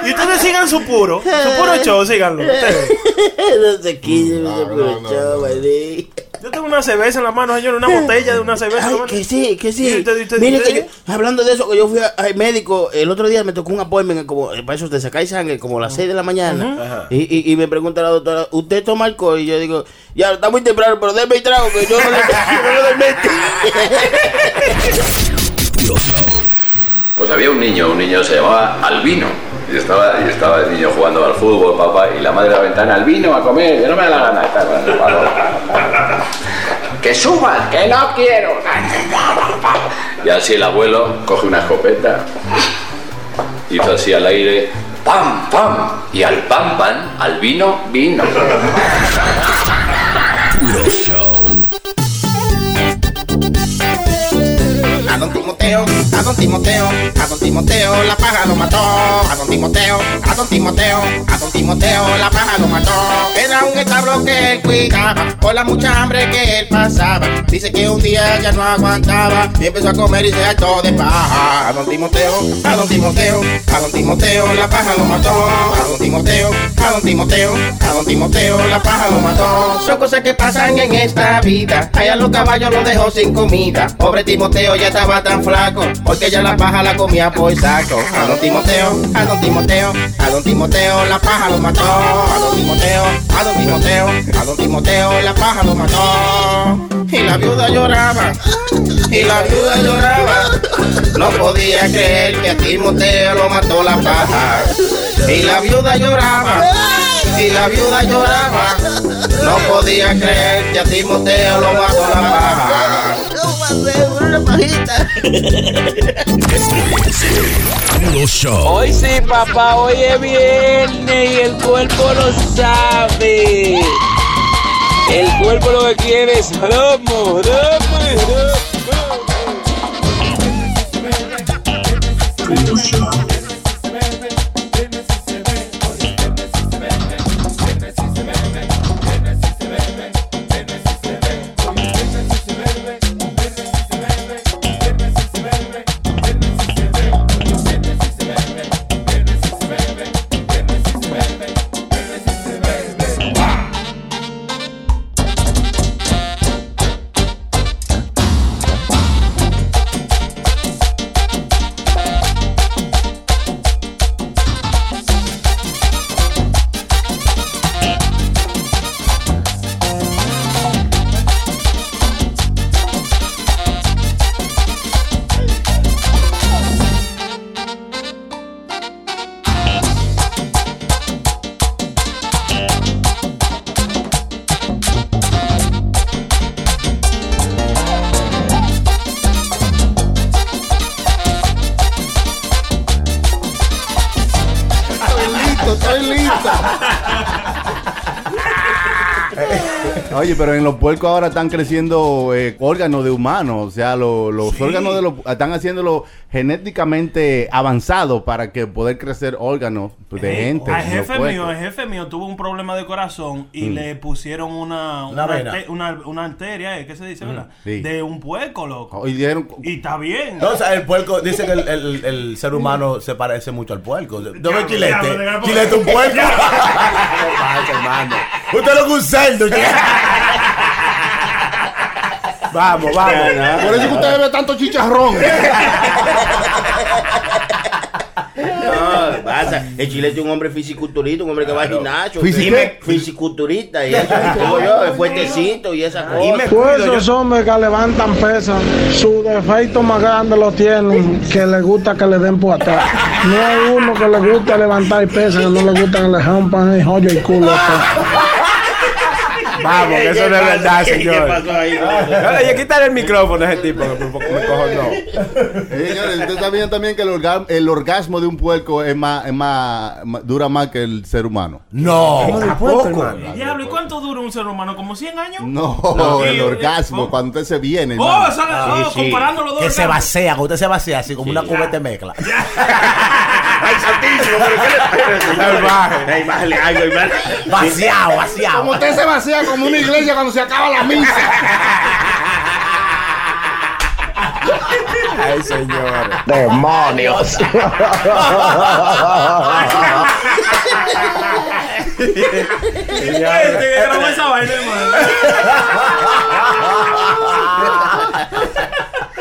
y ustedes sigan su puro. Su puro show, síganlo. Ustedes. no se quille, no, no, Yo tengo una cerveza en la mano, señor, una botella de una cerveza. Ay, que sí, que sí. Y usted- y usted- Mire usted- que yo- hablando de eso, que yo fui al médico, el otro día me tocó un appointment como, eh, para eso te sacáis sangre, como a las 6 de la mañana. Y, y, y me pregunta la doctora, ¿usted toma alcohol? Y yo digo, ya, está muy temprano, pero déme el trago, que yo no le no. Pues había un niño, un niño se llamaba Albino. Y estaba, y estaba el niño jugando al fútbol, papá, y la madre de la ventana, Albino, a comer, que no me da la gana. Está con el balón. Que subas, que no quiero. Y así el abuelo coge una escopeta, hizo así al aire, ¡pam, pam! Y al pam, pam, al vino, vino. A don Timoteo, a don Timoteo, a don Timoteo, la paja lo mató. A don Timoteo, a don Timoteo, a don Timoteo, la paja lo mató. Era un establo que él cuidaba, por la mucha hambre que él pasaba. Dice que un día ya no aguantaba y empezó a comer y se hartó de paja. A don Timoteo, a don Timoteo, a don Timoteo, la paja lo mató. A don Timoteo, a don Timoteo, a don Timoteo, la paja lo mató. Son cosas que pasan en esta vida. Allá los caballos los dejó sin comida. Pobre Timoteo ya estaba tan flaco, porque ya la paja la comía por saco. A don Timoteo, a don Timoteo, a don Timoteo, la paja lo mató. A don Timoteo, a don Timoteo, a don Timoteo, la paja lo mató. Y la viuda lloraba, y la viuda lloraba. No podía creer que a Timoteo lo mató la paja. Y la viuda lloraba, y la viuda lloraba. No podía creer que a Timoteo lo mató la paja. Puro Show. Hoy sí, papá, hoy es viernes y el cuerpo lo sabe. El cuerpo lo que quiere es romo, romo, romo. Oye, pero en los puercos ahora están creciendo eh, órganos de humanos. O sea, lo- los Sí. órganos de los están haciéndolo genéticamente avanzado para que poder crecer órganos pues, de gente. Al en los jefe mío, el jefe mío tuvo un problema de corazón y Mm. le pusieron una, Una vena. arte- una, una arteria, ¿eh? ¿qué se dice, verdad? Sí. De un puerco, loco. Y dieron- Y está bien. Entonces, el puerco, dice que el, el- el ser humano se parece mucho al puerco. ¿No ves chilete? Chilete un puerco. ¿Qué pasa, hermano? Usted lo que un cerdo. Vamos, vamos. Por eso que usted bebe tanto chicharrón. No, pasa. El chilete es un hombre fisiculturista, un hombre que va al gimnasio. Fisiculturista. Y eso, digo yo, es fuertecito y esa cosa. Todos esos hombres que levantan pesas, su defecto más grande lo tienen, que le gusta que le den por atrás. No hay uno que le guste levantar pesas, que no le gusta que le rompan el joyo y culo. Vamos, que eso no es verdad, señor. ¿Qué pasó ahí? Oye, quítale el micrófono a ese tipo, que me, me cojo no. Señores, ustedes sabían también que el, orga- el orgasmo de un puerco es más, es más, dura más que el ser humano. No. Tampoco. Diablo, ¿y cuánto dura un ser humano? ¿Como 100 años? No, el y- orgasmo, oh, cuando usted se viene. Oh, hermano. esa- oh, sí. comparando los dos. Que se vacía, que usted se vacía así como una cubeta de mezcla. Ay, santísimo, pero ¿qué le. Ay, bájale algo. Vaciado, vaciado. Como usted se vacía como una iglesia cuando se acaba la misa. Ay, señor. ¡Demonios! Este que grabó esa vaina, hermano.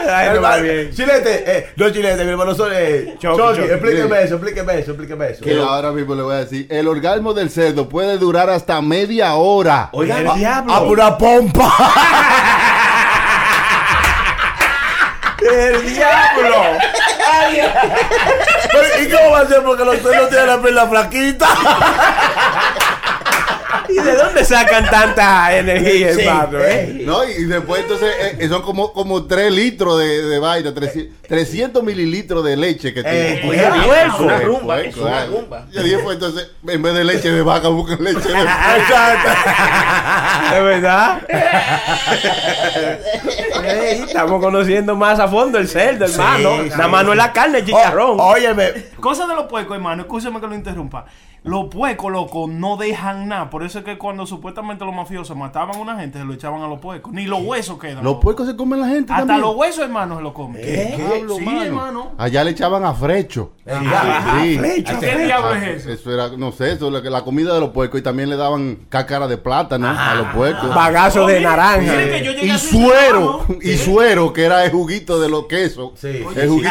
Ay, no va Hermano, bien. Chilete, eh, no chilete, mi hermano, son, eh, explíqueme eso, explíqueme eso, explíqueme eso. Que ahora mismo le voy a decir, el orgasmo del cerdo puede durar hasta media hora. Oiga, El ah, diablo. A pura pompa. ¡El diablo! ¿Y cómo va a ser? Porque los no tienen la pierna flaquita. ¿Y de dónde sacan tanta energía, Sí. hermano? Eh? ¿No? Y después entonces eh, son como, como 3 litros de, de vaina, 300, 300 mililitros de leche que Eh, tiene. Puerco, bien, es una rumba, puerco, es una rumba. Yo dije, pues entonces, en vez de leche de vaca, buscan leche de Exacto. ¿Es verdad? Ey, estamos conociendo más a fondo el cerdo, hermano. sí. Nada más no es la carne, el chicharrón. Óyeme, Cosa de los puercos, hermano, escúcheme que lo interrumpa. Los puercos, loco, no dejan nada. Por eso es que cuando supuestamente los mafiosos mataban a una gente, se lo echaban a los puercos. Ni los huesos quedan. Los puercos se comen la gente Hasta también. los huesos, hermano, se lo comen. ¿Qué diablo, Sí, mano? hermano. Allá le echaban a frecho. Ah, Sí. flecha. ¿Qué diablo es eso? Eso era, no sé, eso la, la comida de los puercos y también le daban cácara de plátano a los puercos. Bagazo de naranja. Y suero, y suero, que era el juguito de los quesos. Sí. El juguito.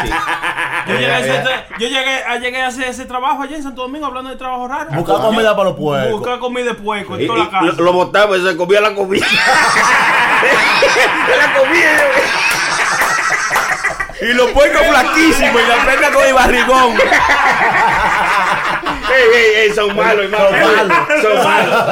Yo llegué, a hacer, yo llegué, a, llegué a hacer ese trabajo allá en Santo Domingo hablando de trabajo Buscar comida para los puercos. Buscar comida de puerco en toda la casa. lo, lo botaba y se comía la comida. la comida. Y los puercos flaquísimos y la prenda con el barrigón. Ey, ey, ey, son malos, hermano. Son malos. Son malos.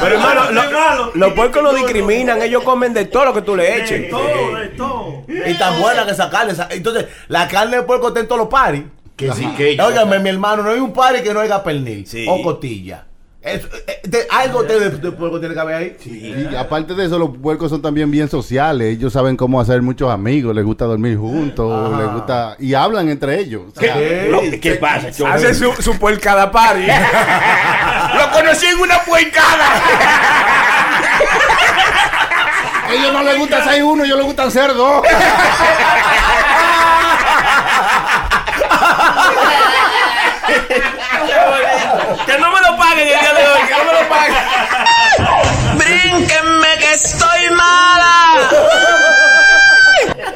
Pero hermano, lo- malo. los puercos no discriminan, ellos comen de todo lo que tú le De eches. todo, de todo. Y tan buena que esa carne. Entonces, la carne de puerco está en todos los paris. Que sí, que yo- Óigame, mi hermano, no hay un pari que no haya pernil Sí. o costilla. Es- eh, de- algo de, de puerco tiene que haber ahí. Y aparte de eso, los puercos son también bien sociales. Ellos saben cómo hacer muchos amigos. Les gusta dormir juntos. Les gusta. Y hablan entre ellos. O sea, ¿Qué, Lo- ¿Qué pasa, Choco? Hace su, su puercada party. Lo conocí en una puercada. a ellos no les gusta ser uno, ellos les gustan ser dos. Que no me lo paguen el día de hoy, que no me lo paguen. Brínquenme que estoy mala.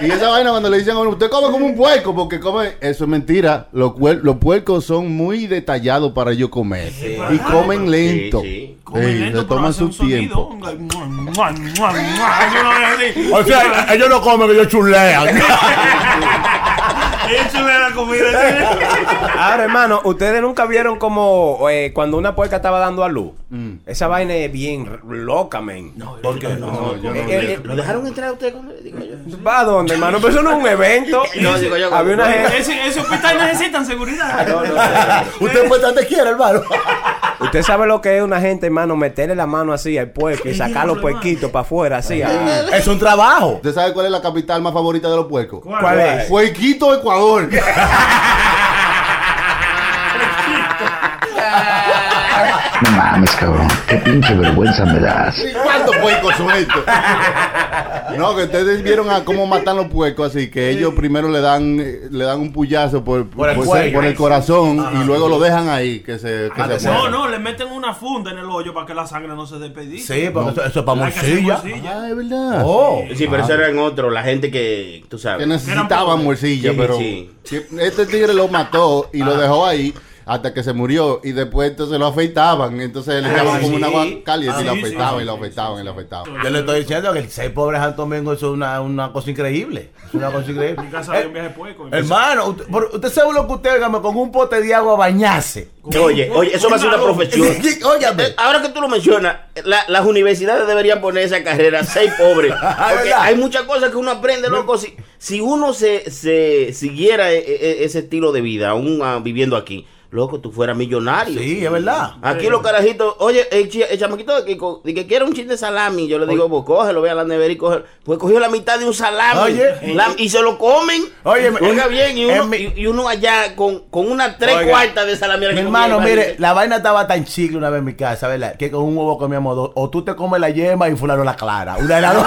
Y esa vaina cuando le dicen a uno, usted come como un puerco, porque come, eso es mentira. Los, puer- los puercos son muy detallados para ellos comer. y comen lento. sí. Comen Sí, lento, se toman su tiempo. O sea, ellos no comen, ellos chulean. La comida. Ahora, hermano, ustedes nunca vieron como eh, cuando una puerca estaba dando a luz. Mm. Esa vaina es bien loca, men. ¿Por qué? No, yo no. Eh, eh, ¿Lo dejaron entrar a usted? Digo yo. ¿Va a hermano? Pero eso no es un evento. No, digo yo, Había una gente. Ese, ese hospital necesitan seguridad. Usted puede donde quiera, hermano. Usted sabe lo que es una gente, hermano, meterle la mano así al puerco y sacar los puerquitos para afuera, así. ah. Es un trabajo. ¿Usted sabe cuál es la capital más favorita de los puercos? ¿Cuál es? Puerquito, Ecuador. No mames, cabrón. Qué pinche vergüenza me das. ¿Y ¿Cuántos puercos son estos? No, que ustedes vieron a cómo matan los puercos así, que ellos primero le dan eh, le dan un puyazo por, Por el por- cuello. por el corazón y luego lo dejan ahí, que se, que se No, no, le meten una funda en el hoyo para que la sangre no se despedice. Sí, porque eso, eso es para morcilla. Ah, es verdad. Oh. Sí, pero eso eran otros, la gente que, tú sabes. Que necesitaban morcilla, Sí, pero sí. sí, este tigre lo mató y lo dejó ahí hasta que se murió y después entonces lo afeitaban, entonces le echaban Ah, como sí. un agua caliente y lo Ah, afeitaban y lo afeitaban y lo afeitaban. Yo le estoy diciendo que el seis pobres Santo Domingo eso es una, una cosa increíble. Es una cosa increíble. Mi casa había un viaje puerco. Hermano, usted, usted sabe lo que usted dígame, con un pote de agua a bañarse. Oye, oye, eso va a ser una profesión. Óyame. Eh, Ahora que tú lo mencionas, la- las universidades deberían poner esa carrera, seis pobres. Hay muchas cosas que uno aprende, loco. Si, si uno se, se siguiera e- e- ese estilo de vida, aún ah, viviendo aquí, loco, tú fueras millonario. Sí, es verdad. Aquí los carajitos, oye, el, el chamaquito de que, que quiere un chin de salami, yo le digo, pues cógelo, ve a la nevera y coge. Pues cogió la mitad de un salami Oye. la- y se lo comen. Oye, Oiga en- bien, y uno, en mi- y, y uno allá con, con una tres Oiga, cuartas de salami. Mi hermano, mire, la vaina estaba tan chicle una vez en mi casa, ¿verdad? Que con un huevo comíamos dos. O tú te comes la yema y fulano la clara. Una de las.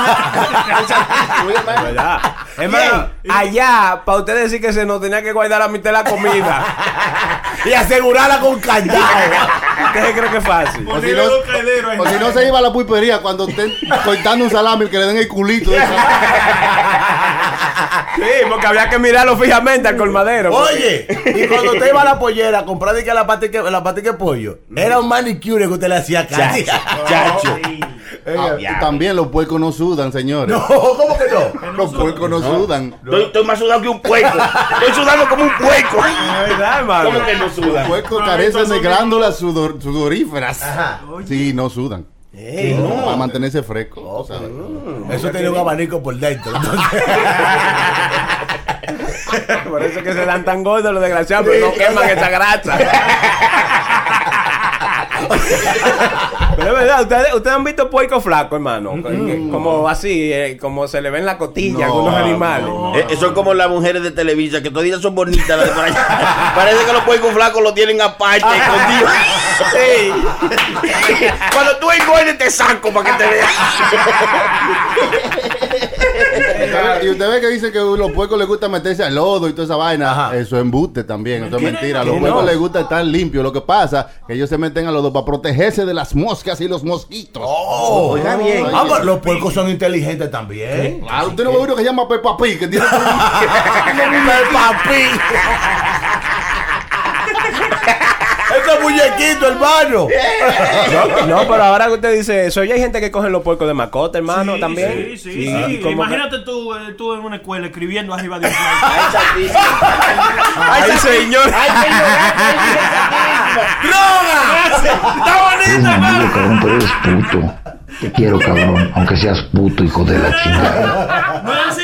Hermano, allá, para usted decir que se nos tenía que guardar la mitad de la comida y asegurarla con candado. ¿Usted cree que es fácil? O si, no, o si no se iba a la pulpería cuando estén cortando un salami que le den el culito. de Sí, porque había que mirarlo fijamente al colmadero. Oye, y cuando usted iba a la pollera a comprar de que la patica, la patica de pollo, era un manicure que usted le hacía casi. Chacho. Ah, también los puercos no sudan, señores. No, ¿cómo que no? Los puercos no, sudan. Estoy, estoy más sudado que un puerco. Estoy sudando como un puerco. verdad, hermano. ¿Cómo que no suda? Los puercos carecen de glándulas sudor- sudoríferas. Sí, no sudan. No, no. Para mantenerse fresco. sabes. Eso tiene un abanico por dentro. Por eso es que se dan tan gordos los desgraciados, pero no queman esa grasa. Pero es verdad, ustedes, ustedes han visto puerco flaco, hermano. Como así, eh, como se le ven la costilla a No, algunos animales. Eh, es como las mujeres de Televisa, que todavía son bonitas las de por allá. Parece que los puercos flacos lo tienen aparte. Sí. Cuando tú engordes te saco para que te veas. Y usted ve que dice que a los puercos les gusta meterse al lodo y toda esa vaina. Eso es embuste también. Eso es mentira. A los ¿Qué puercos no? les gusta estar limpios. Lo que pasa es que ellos se meten al lodo para protegerse de las moscas y los mosquitos. Oh, Oiga bien. Ah, pero los puercos son inteligentes también. Claro, usted no ve uno que se llama Peppa Pig, que tiene Peppa Pig. Ese muñequito, hermano. No, no, pero ahora que usted dice eso, ya hay gente que coge los puercos de mascota, hermano, Sí, también. Sí, sí, sí. que- Imagínate tú, eh, tú en una escuela escribiendo arriba de un Ay, señor. ¡Está Eres mi amigo, cabrón, pero eres puto. Te quiero, cabrón, aunque seas puto, hijo de la chingada. ¿No es así,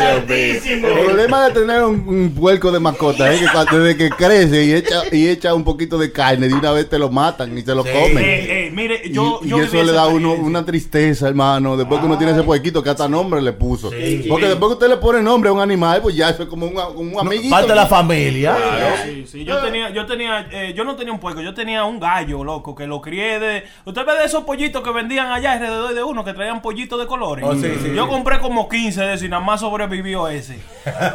El problema de tener un, un puerco de mascota es que cuando, desde que crece y echa, y echa un poquito de carne, de una vez te lo matan y se lo comen. Eh, eh, mire, yo, y yo y viví eso le da a uno una tristeza, hermano. Después que uno tiene ese puerquito que hasta nombre le puso. Porque después que usted le pone nombre a un animal, pues ya eso es como un, un amiguito. Parte de la familia. Claro, sí, sí. Yo tenía, yo tenía, eh, yo no tenía un puerco, yo tenía un gallo, loco, que lo crié de. Usted ve de esos pollitos que vendían allá alrededor de uno, que traían pollitos de colores. Oh, sí, sí, yo compré como 15 de eso y nada más sobrevivió ese.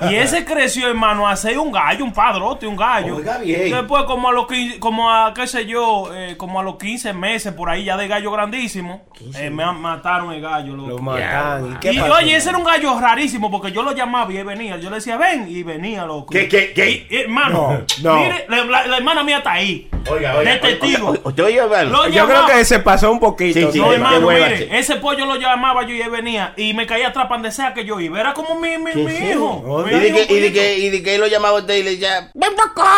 Y ese creció, hermano, a ser un gallo, un padrote, un gallo. Oiga bien. Después, como a los 15, como a, qué sé yo, eh, como a los 15 meses por ahí ya de gallo grandísimo, eh, me mataron el gallo. Lo. ¿Y qué Y pasó? oye, ese era un gallo rarísimo porque yo lo llamaba y él venía. Yo le decía, ven, y venía, loco. ¿Qué, qué, qué? Y- y, hermano, No, no. mire, la, la- la hermana mía está ahí. Oiga, oiga. De testigo. Lo Yo creo que se pasó un poquito. Sí, sí, No, hermano, mire, ese pollo lo llamaba yo y él venía y me caía atrás para donde sea que yo iba. Era como mi, mi, mi hijo. Y Mi de, que, y, de que, y de que él lo llamaba a usted y le decía, ven para acá.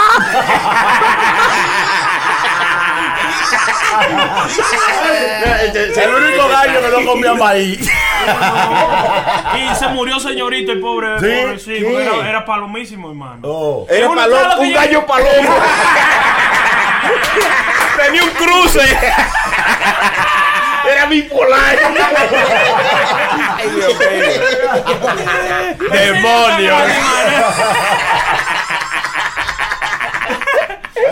El único gallo que no comía maíz. Y se murió señorito, el pobre. ¿Sí? pobre, sí, ¿Qué? porque era, era palomísimo, hermano. Oh. Era que un gallo palomo. Tenía un cruce. Era bipolar. Ay, Dios mío. Demonio.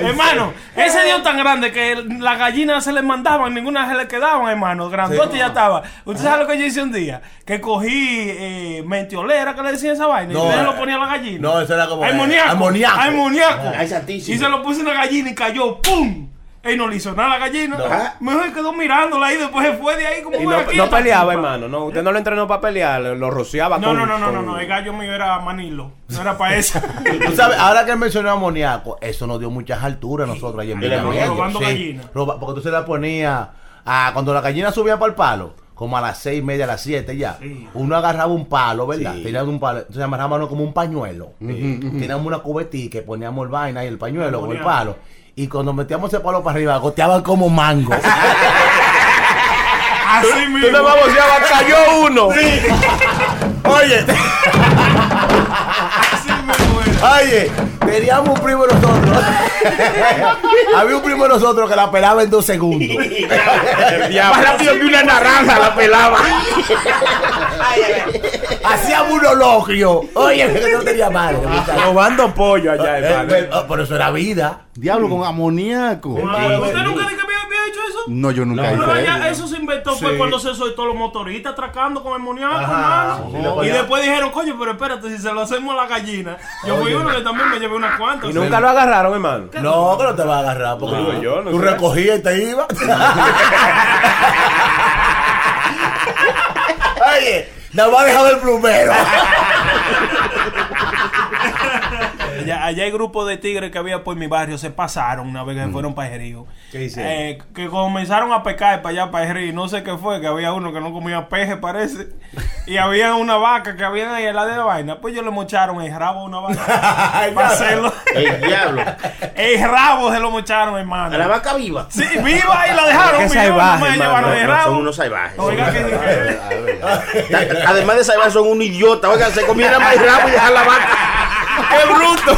Hermano, ese dio tan grande que las gallinas se le mandaban, ninguna se le quedaban, hermano. Grandote Sí. ya estaba. ¿Usted sabe lo que yo hice un día? Que cogí eh, mentiolera, que le decían esa vaina, No, y le eh, lo ponía a la gallina. no, eso era como, eh, Amoníaco. amoníaco. Amoníaco. Ay, santísimo. Y se lo puse en la gallina y cayó, ¡pum! Y no le hizo nada a la gallina. No. Mejor quedó mirándola y después se fue de ahí como Y una no, no peleaba, hermano. No, usted no lo entrenó para pelear, lo lo rociaba No, con. no, no, no, no, con- no, el gallo mío era Manilo. No era para eso. Tú sabes, ahora que mencionó amoníaco, eso nos dio muchas alturas a nosotros allá en Villamella. Robando gallinas. porque tú se la ponías a cuando la gallina subía para el palo, como a las seis y media, a las siete ya. Uno agarraba un palo, ¿verdad? Teníamos un palo, entonces amarrábamos como un pañuelo. Teníamos una cubetica que poníamos el vaina y el pañuelo con el palo. Y cuando metíamos ese palo para arriba, goteaban como mango. Así mismo. Tú voceabas, cayó uno. Oye. Oye, teníamos un primo de nosotros. Había un primo de nosotros que la pelaba en dos segundos. Más rápido que una naranja la pelaba. Hacía un olocrio. Oye, que no tenía madre. Robando pollo allá, Eh, hermano. eh, oh, Pero eso era vida. Diablo, con amoníaco. ¿Usted nunca dijo que había, había hecho eso? No, yo nunca hice eso. Inventó fue cuando se soltó los motoristas atracando con amoníaco, Ajá. hermano. Y después dijeron, coño, pero espérate, si se lo hacemos a la gallina. Yo fui uno que también me llevé unas cuantas. Y nunca lo agarraron, hermano. No, que no te va a agarrar. Porque tú, yo, no tú sé. recogías y te ibas. Oye, nada más dejado el plumero. Allá, allá hay grupos de tigres que había por mi barrio, se pasaron una vez que fueron para Ejerío. ¿Qué hicieron? Eh, que comenzaron a pecar para allá, para Ejerío. No sé qué fue, que había uno que no comía peje, parece. Y había una vaca que había ahí en la de la vaina. Pues ellos le mocharon el rabo a una vaca. para hacerlo. El diablo. El rabo se lo mocharon, hermano. A la vaca viva. Sí, viva y la dejaron. Qué viva, salvaje, nomás hermano. llevaron el No, rabo. son unos salvajes. Oiga, que Además de salvajes, son un idiota. Oiga, se comieran más rabo y dejar la vaca. ¡Qué bruto!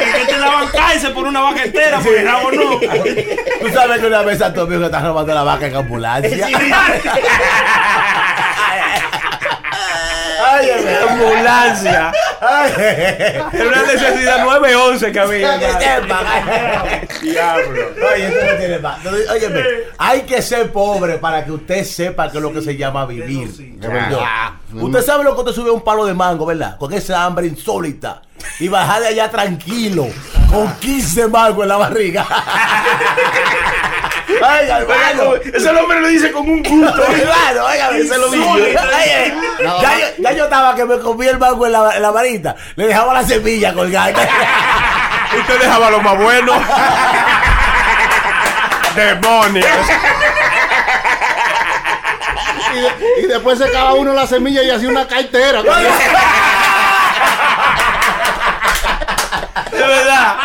es que te daban cárcel por una vaca entera, por el rabo no. Tú sabes que una vez Santo Domingo está robando la vaca en ambulancia. Ay, Ambulancia. Era una necesidad 911 que había. Diablo. Oye, esto no tiene más. Óyeme, hay que ser pobre para que usted sepa que es lo que se llama vivir. verdad. Usted sabe lo que usted sube un palo de mango, ¿verdad? Con esa hambre insólita. Y bajar de allá tranquilo. Con 15 mangos en la barriga. Ay, hermano. Ese hombre lo dice con un gusto. Claro, óigame, Ese lo. Oye, ya, yo, estaba que me comí el mango en la, en la varita. Le dejaba la semilla colgada. Y te dejaba lo más bueno. Demonios. Y, de- y después secaba uno la semilla y hacía una cartera. De verdad.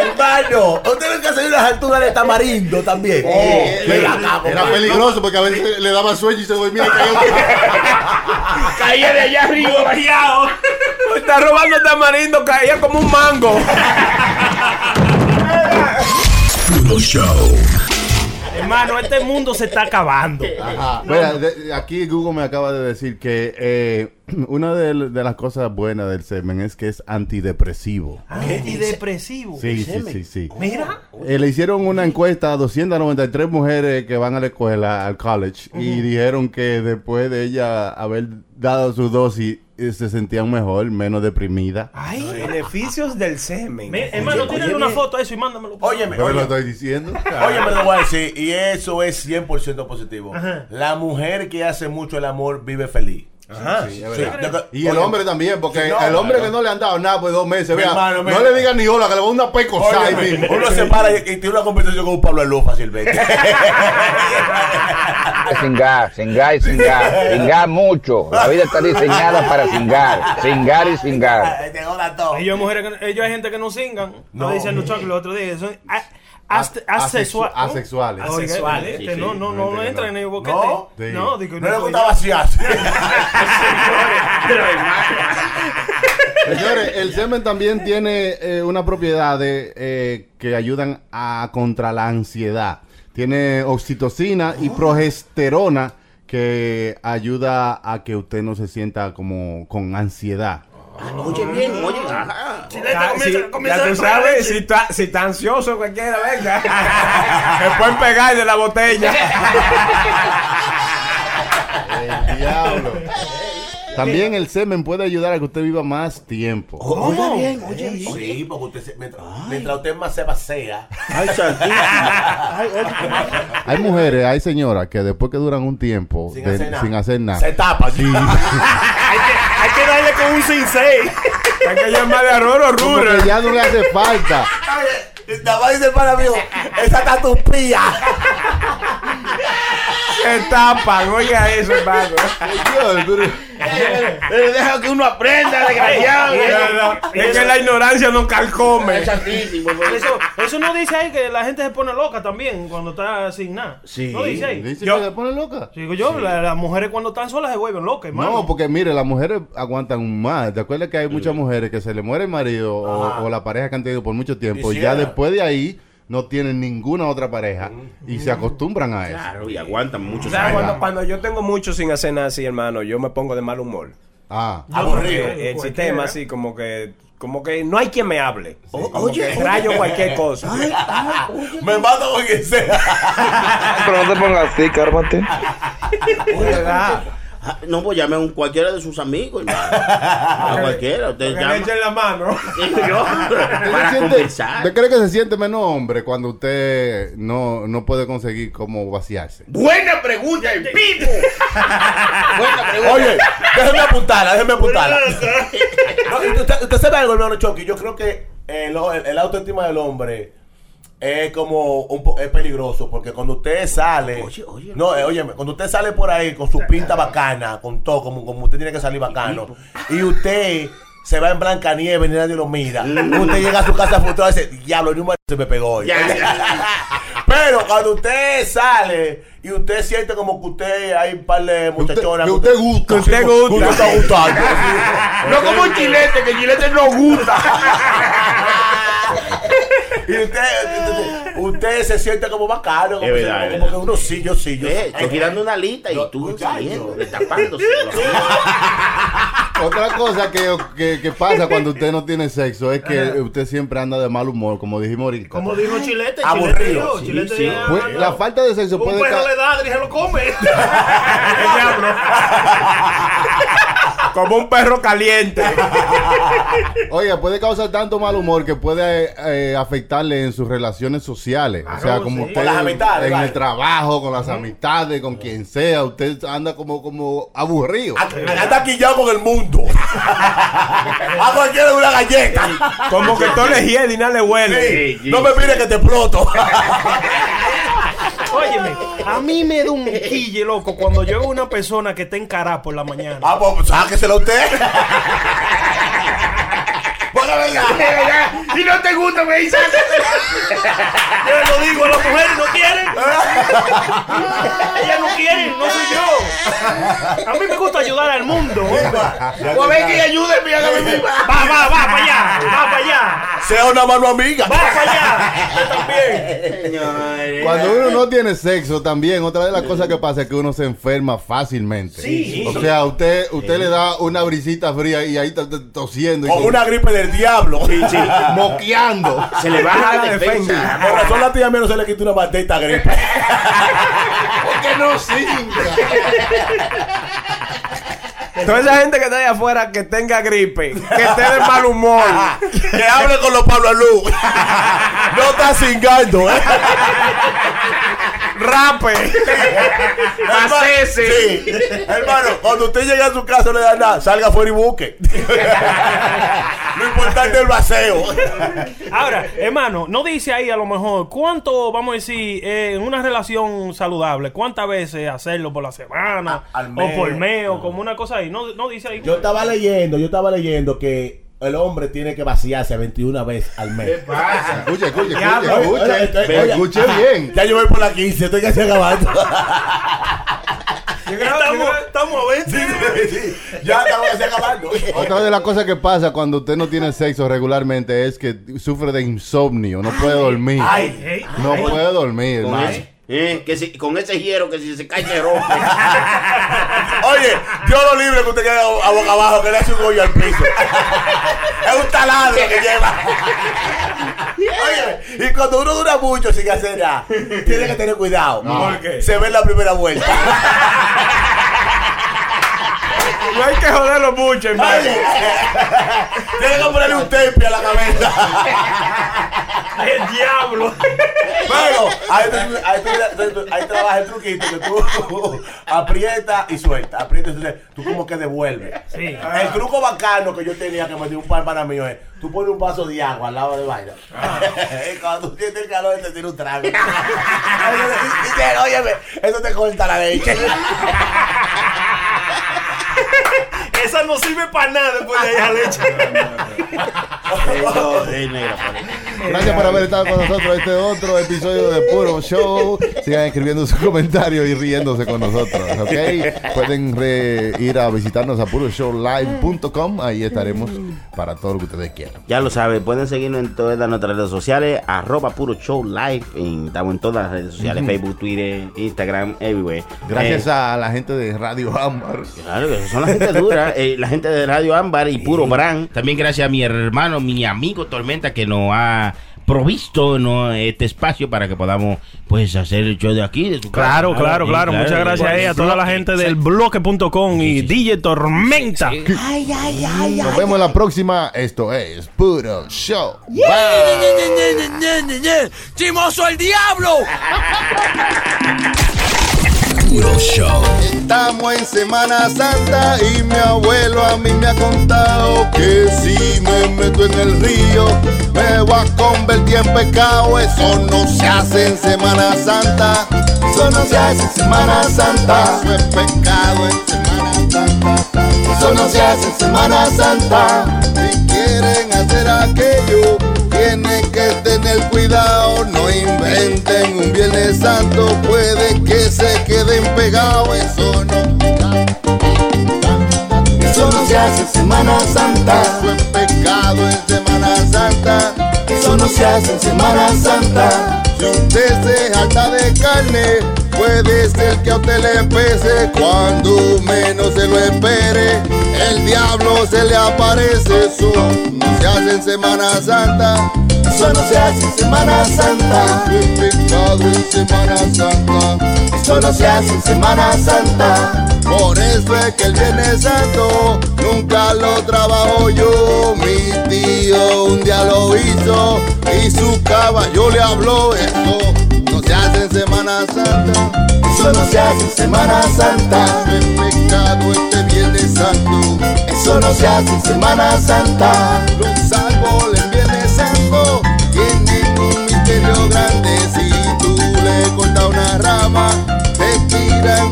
Hermano, usted tiene que hacer unas alturas de tamarindo también. Ven era, peligroso porque a veces le daba sueño y se dormía y caía. Caía de allá arriba. Guayao. Está robando tamarindo, caía como un mango. Puro show. Hermano, este mundo se está acabando. Ajá. Mira, de- aquí Google me acaba de decir que eh, una de, de las cosas buenas del semen es que es antidepresivo. Antidepresivo. Sí, sí, sí, sí. Mira. Eh, le hicieron una encuesta a 293 mujeres que van a la escuela, al college, y dijeron que después de ella haber dado su dosis, se sentían mejor, menos deprimida. Ay, Beneficios del semen. Me- hermano, tírale una foto a eso y mándamelo. Óyeme, Pero lo estoy diciendo. Oye, me lo voy a decir, y eso es 100% positivo. Ajá. La mujer que hace mucho el amor vive feliz. Ajá. Sí, Sí, Y el oye, hombre también, porque Sí, no, el hombre claro. que no le han dado nada por dos meses, vea, hermano, no le digan ni hola, que le va a dar una pecosa ahí mismo. uno se para y, y tiene una conversación con un Pablo Alú fácilmente. Singar, singar y singar. Singar mucho. La vida está diseñada para singar. Singar y singar. Ellos, hay mujeres ellos hay gente que no singan. No, No. dicen los chocos los otros días. Son a- ast- asexua- Asexu- asexuales. Asexuales, este, sí, no, sí. no, No no, entran en el boquete. No. Sí. No, digo, No le no, gusta ya. vaciarse. Señores, el semen también tiene eh, una propiedad de, eh, que ayudan a contra la ansiedad. Tiene oxitocina y progesterona que ayuda a que usted no se sienta como con ansiedad. Oye bien, oye, ajá. Ya, si- ya tú sabes, si está, si está ansioso cualquiera, venga. Me pueden pegar de la botella. El diablo. También el semen puede ayudar a que usted viva más tiempo. Oiga bien, oye bien. Sí, porque usted se- mientras, mientras usted más se vacía. Ay, Hay mujeres, hay señoras que después que duran un tiempo Sin de- hacer nada. sin hacer nada. Se tapan. Sí. Hay que darle con un cincel. Hay que llamar de Aurora Como Rural. que ya no le hace falta. Nada más dice para mí, esa está tupía. Se tapan, oiga eso, hermano. Pero deja que uno aprenda, desgraciado. Es que la ignorancia no calcome. Pues. Eso, eso no dice ahí que la gente se pone loca también cuando está sin nada. Sí. No dice ahí. Dice Yo- que se pone loca. Digo yo, la- las mujeres cuando están solas se vuelven locas, hermano. No, porque mire, las mujeres aguantan más. ¿Te acuerdas que hay muchas mujeres que se le muere el marido o, o la pareja que han tenido por mucho tiempo? Y ya después de ahí no tienen ninguna otra pareja y se acostumbran a eso. Claro, y aguantan O mucho. sea, cuando, cuando yo tengo mucho sin hacer nada así, hermano, yo me pongo de mal humor. Ah, creo, el cualquiera. sistema así como que como que no hay quien me hable. Como oye, que rayo cualquier cosa. Me mato con quien sea. Pero no te pongas así, cármate. Ah, No, pues llame a un, cualquiera de sus amigos, hermano. A cualquiera. Usted le echen la mano. Yo, ¿Usted para se siente- conversar. ¿Usted cree que se siente menos hombre cuando usted no, no puede conseguir cómo vaciarse? Buena pregunta, el pipo. Buena pregunta. Oye, déjeme apuntarla, déjeme apuntarla. No, usted, usted sabe algo, hermano Chucky. Yo creo que el, el, el autoestima del hombre es como un po- es peligroso porque cuando usted sale, no, eh, óyeme, cuando usted sale por ahí con su pinta bacana, con todo, como, como usted tiene que salir bacano, y usted se va en Blanca Nieve y nadie lo mira, usted llega a su casa frustrado y dice, diablo, ni un se me pegó hoy. Pero cuando usted sale y usted siente como que usted hay un par de muchachonas que usted gusta. que usted gusta, Que usted está gustando. No como un chilete, que el chilete no gusta. Y usted, usted, usted se siente como bacano, como, verdad, es como que uno sí, yo sí, yo Eh, sí. estoy girando una lista y No, tú saliendo, destapándose. Otra cosa que, que- que pasa cuando usted no tiene sexo es que usted siempre anda de mal humor, como dijimos ahorita. Como dijo Chilete, Aburrido. Chilete Sí, Chilete Sí, dijo, pues, ah, la falta de sexo un puede perro ca- le da y se lo come. Como un perro caliente. Oiga, puede causar tanto mal humor que puede eh, afectarle en sus relaciones sociales. o sea, como Con usted las amistades, en el trabajo, con las amistades, con quien sea, usted anda como, como aburrido. Anda quillado con el mundo. A cualquiera una galleta. Como que todo le y nada le huele. Sí, no me mire que te exploto. Óyeme, a mí me da un quille, loco, cuando yo veo una persona que está encarada por la mañana. Ah, pues sáqueselo a usted. Si no te gusta, me dice. Yo lo digo, las mujeres no quieren. Ellas no quieren, no soy yo. A mí me gusta ayudar al mundo. Pues ven y ayúdeme, hágame mi Va, va, va para allá, va para allá. Sea una mano amiga. Va para allá. Usted también. Cuando uno no tiene sexo también, otra de las cosas que pasa es que uno se enferma fácilmente. Sí. O sea, usted usted le da una brisita fría y ahí está tosiendo. y Con una gripe del diablo. Moqueando. Se le baja la defensa. Por razón la tía mía no se le quita una maldita gripe. Porque no singa. Toda esa gente que está allá afuera que tenga gripe, que esté de mal humor. que hable con los Pablo Luz. No está cingando, ¿eh? Rape. Hermano, Sí. Hermano, cuando usted llega a su casa no le da nada, salga afuera y busque. Lo importante es el vaceo. Ahora, hermano, no dice ahí a lo mejor cuánto, vamos a decir, eh, en una relación saludable, cuántas veces hacerlo por la semana al o por mes o como una cosa ahí. No, no dice ahí. Yo estaba leyendo, yo estaba leyendo que el hombre tiene que vaciarse 21 veces al mes. Escuche, escuche, Diablo. escuche, escuche. Oye, oye, oye. Escuche bien. Ya yo voy por la 15, estoy casi acabando. Estamos, estamos a 20. Ya estamos casi acabando. Otra de las cosas que pasa cuando usted no tiene sexo regularmente es que sufre de insomnio, no puede dormir. Ay, no ay. puede dormir, Con hermano. Eh, que si- con ese hierro que si se cae se rompe. Oye, Dios lo libre que usted quede a boca abajo, que le hace un hoyo al piso. es un taladro que lleva. Oye, y cuando uno dura mucho sin hacer nada, tiene que tener cuidado. ¿Por qué? Se ve en la primera vuelta. No hay que joderlo mucho, hermano. Tiene que ponerle un tape a la cabeza. El diablo. Bueno, ahí, te- ahí, ahí trabaja el truquito que tú aprietas y sueltas. Aprietas y sueltas. Tú como que devuelves. El truco bacano que yo tenía que me dio un par para mío es: tú pones un vaso de agua al lado de vaina. y cuando tú sientes el calor, te tira un trago. y dice, óyeme, eso te corta la leche. Esa no sirve para nada después de esa leche. Eso, negra, Gracias por haber estado con nosotros en este otro episodio de Puro Show. Sigan escribiendo sus comentarios y riéndose con nosotros, ¿ok? Pueden re- ir a visitarnos a puroshowlive.com. Ahí estaremos para todo lo que ustedes quieran. Ya lo saben, pueden seguirnos en todas nuestras redes sociales, arroba puro show live, en- estamos en todas las redes sociales. Facebook, Twitter, Instagram, everywhere. Gracias Eh, a la gente de Radio Ámbar. Claro, son la gente dura, eh, la gente de Radio Ámbar y Puro Brand. También gracias a mi hermano, mi amigo Tormenta, que nos ha provisto ¿no? este espacio para que podamos pues hacer el show de aquí. De su casa. Claro, claro, Sí, claro. Muchas gracias ahí a toda la gente del bloque.com y DJ Tormenta. Ay, ay, ay, Nos vemos en la próxima. Esto es Puro Show. ¡Chimoso el diablo! Estamos en Semana Santa y mi abuelo a mí me ha contado que si me meto en el río me voy a convertir en pecado. Eso no se hace en Semana Santa. Eso no se hace en Semana Santa. Eso es pecado en Semana Santa. Eso no se hace en Semana Santa. Si quieren hacer aquello, tienen que tener cuidado. No inventen un Viernes Santo, puede que se queden pegados. Eso no. Eso no se hace en Semana Santa. Eso es pecado en Semana Santa. Eso no se hace en Semana Santa. Si usted se jalta de carne, puede ser que a usted le pese cuando menos se lo espere. El diablo se le aparece. Eso no se hace en Semana Santa. Eso no se hace en Semana Santa. Pecado en Semana Santa. Eso no se hace en Semana Santa. Por eso es que el Viernes Santo nunca lo trabajo yo. Mi tío un día lo hizo y su caballo le habló. Eso no se hace en Semana Santa. Eso no se hace en Semana Santa. Pecado este Viernes Santo. Eso no se hace en Semana Santa.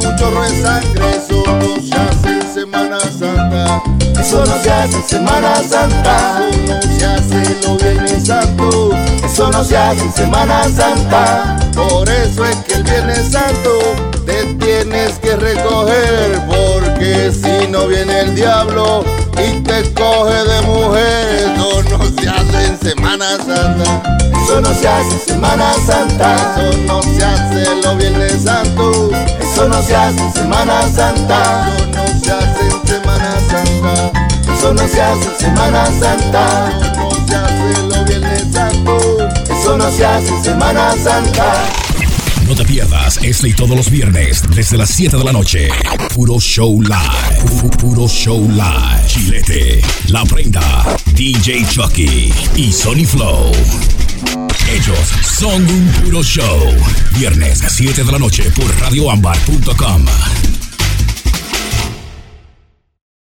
Un chorro de sangre. Eso no se hace en Semana Santa. Eso no se hace en Semana Santa. Eso no se hace los Viernes Santo. Eso no se hace en Semana Santa. Por eso es que el Viernes Santo te tienes que recoger. Porque si no viene el diablo y te coge de mujer, eso no se hace en Semana Santa. Eso no se hace en Semana Santa. Eso no se hace los Viernes Santo. Eso no se hace en Semana Santa. Eso no se hace en Semana Santa. Eso no se hace en Semana Santa. Eso no se hace los Viernes Santo. Eso no se hace en Semana Santa. No te pierdas este y todos los viernes desde las 7 de la noche. Puro Show Live. Pu- Puro Show Live. Chilete, La Prenda, DJ Chucky y Sony Flow. Ellos son un puro show. Viernes 7 de la noche por radioambar.com.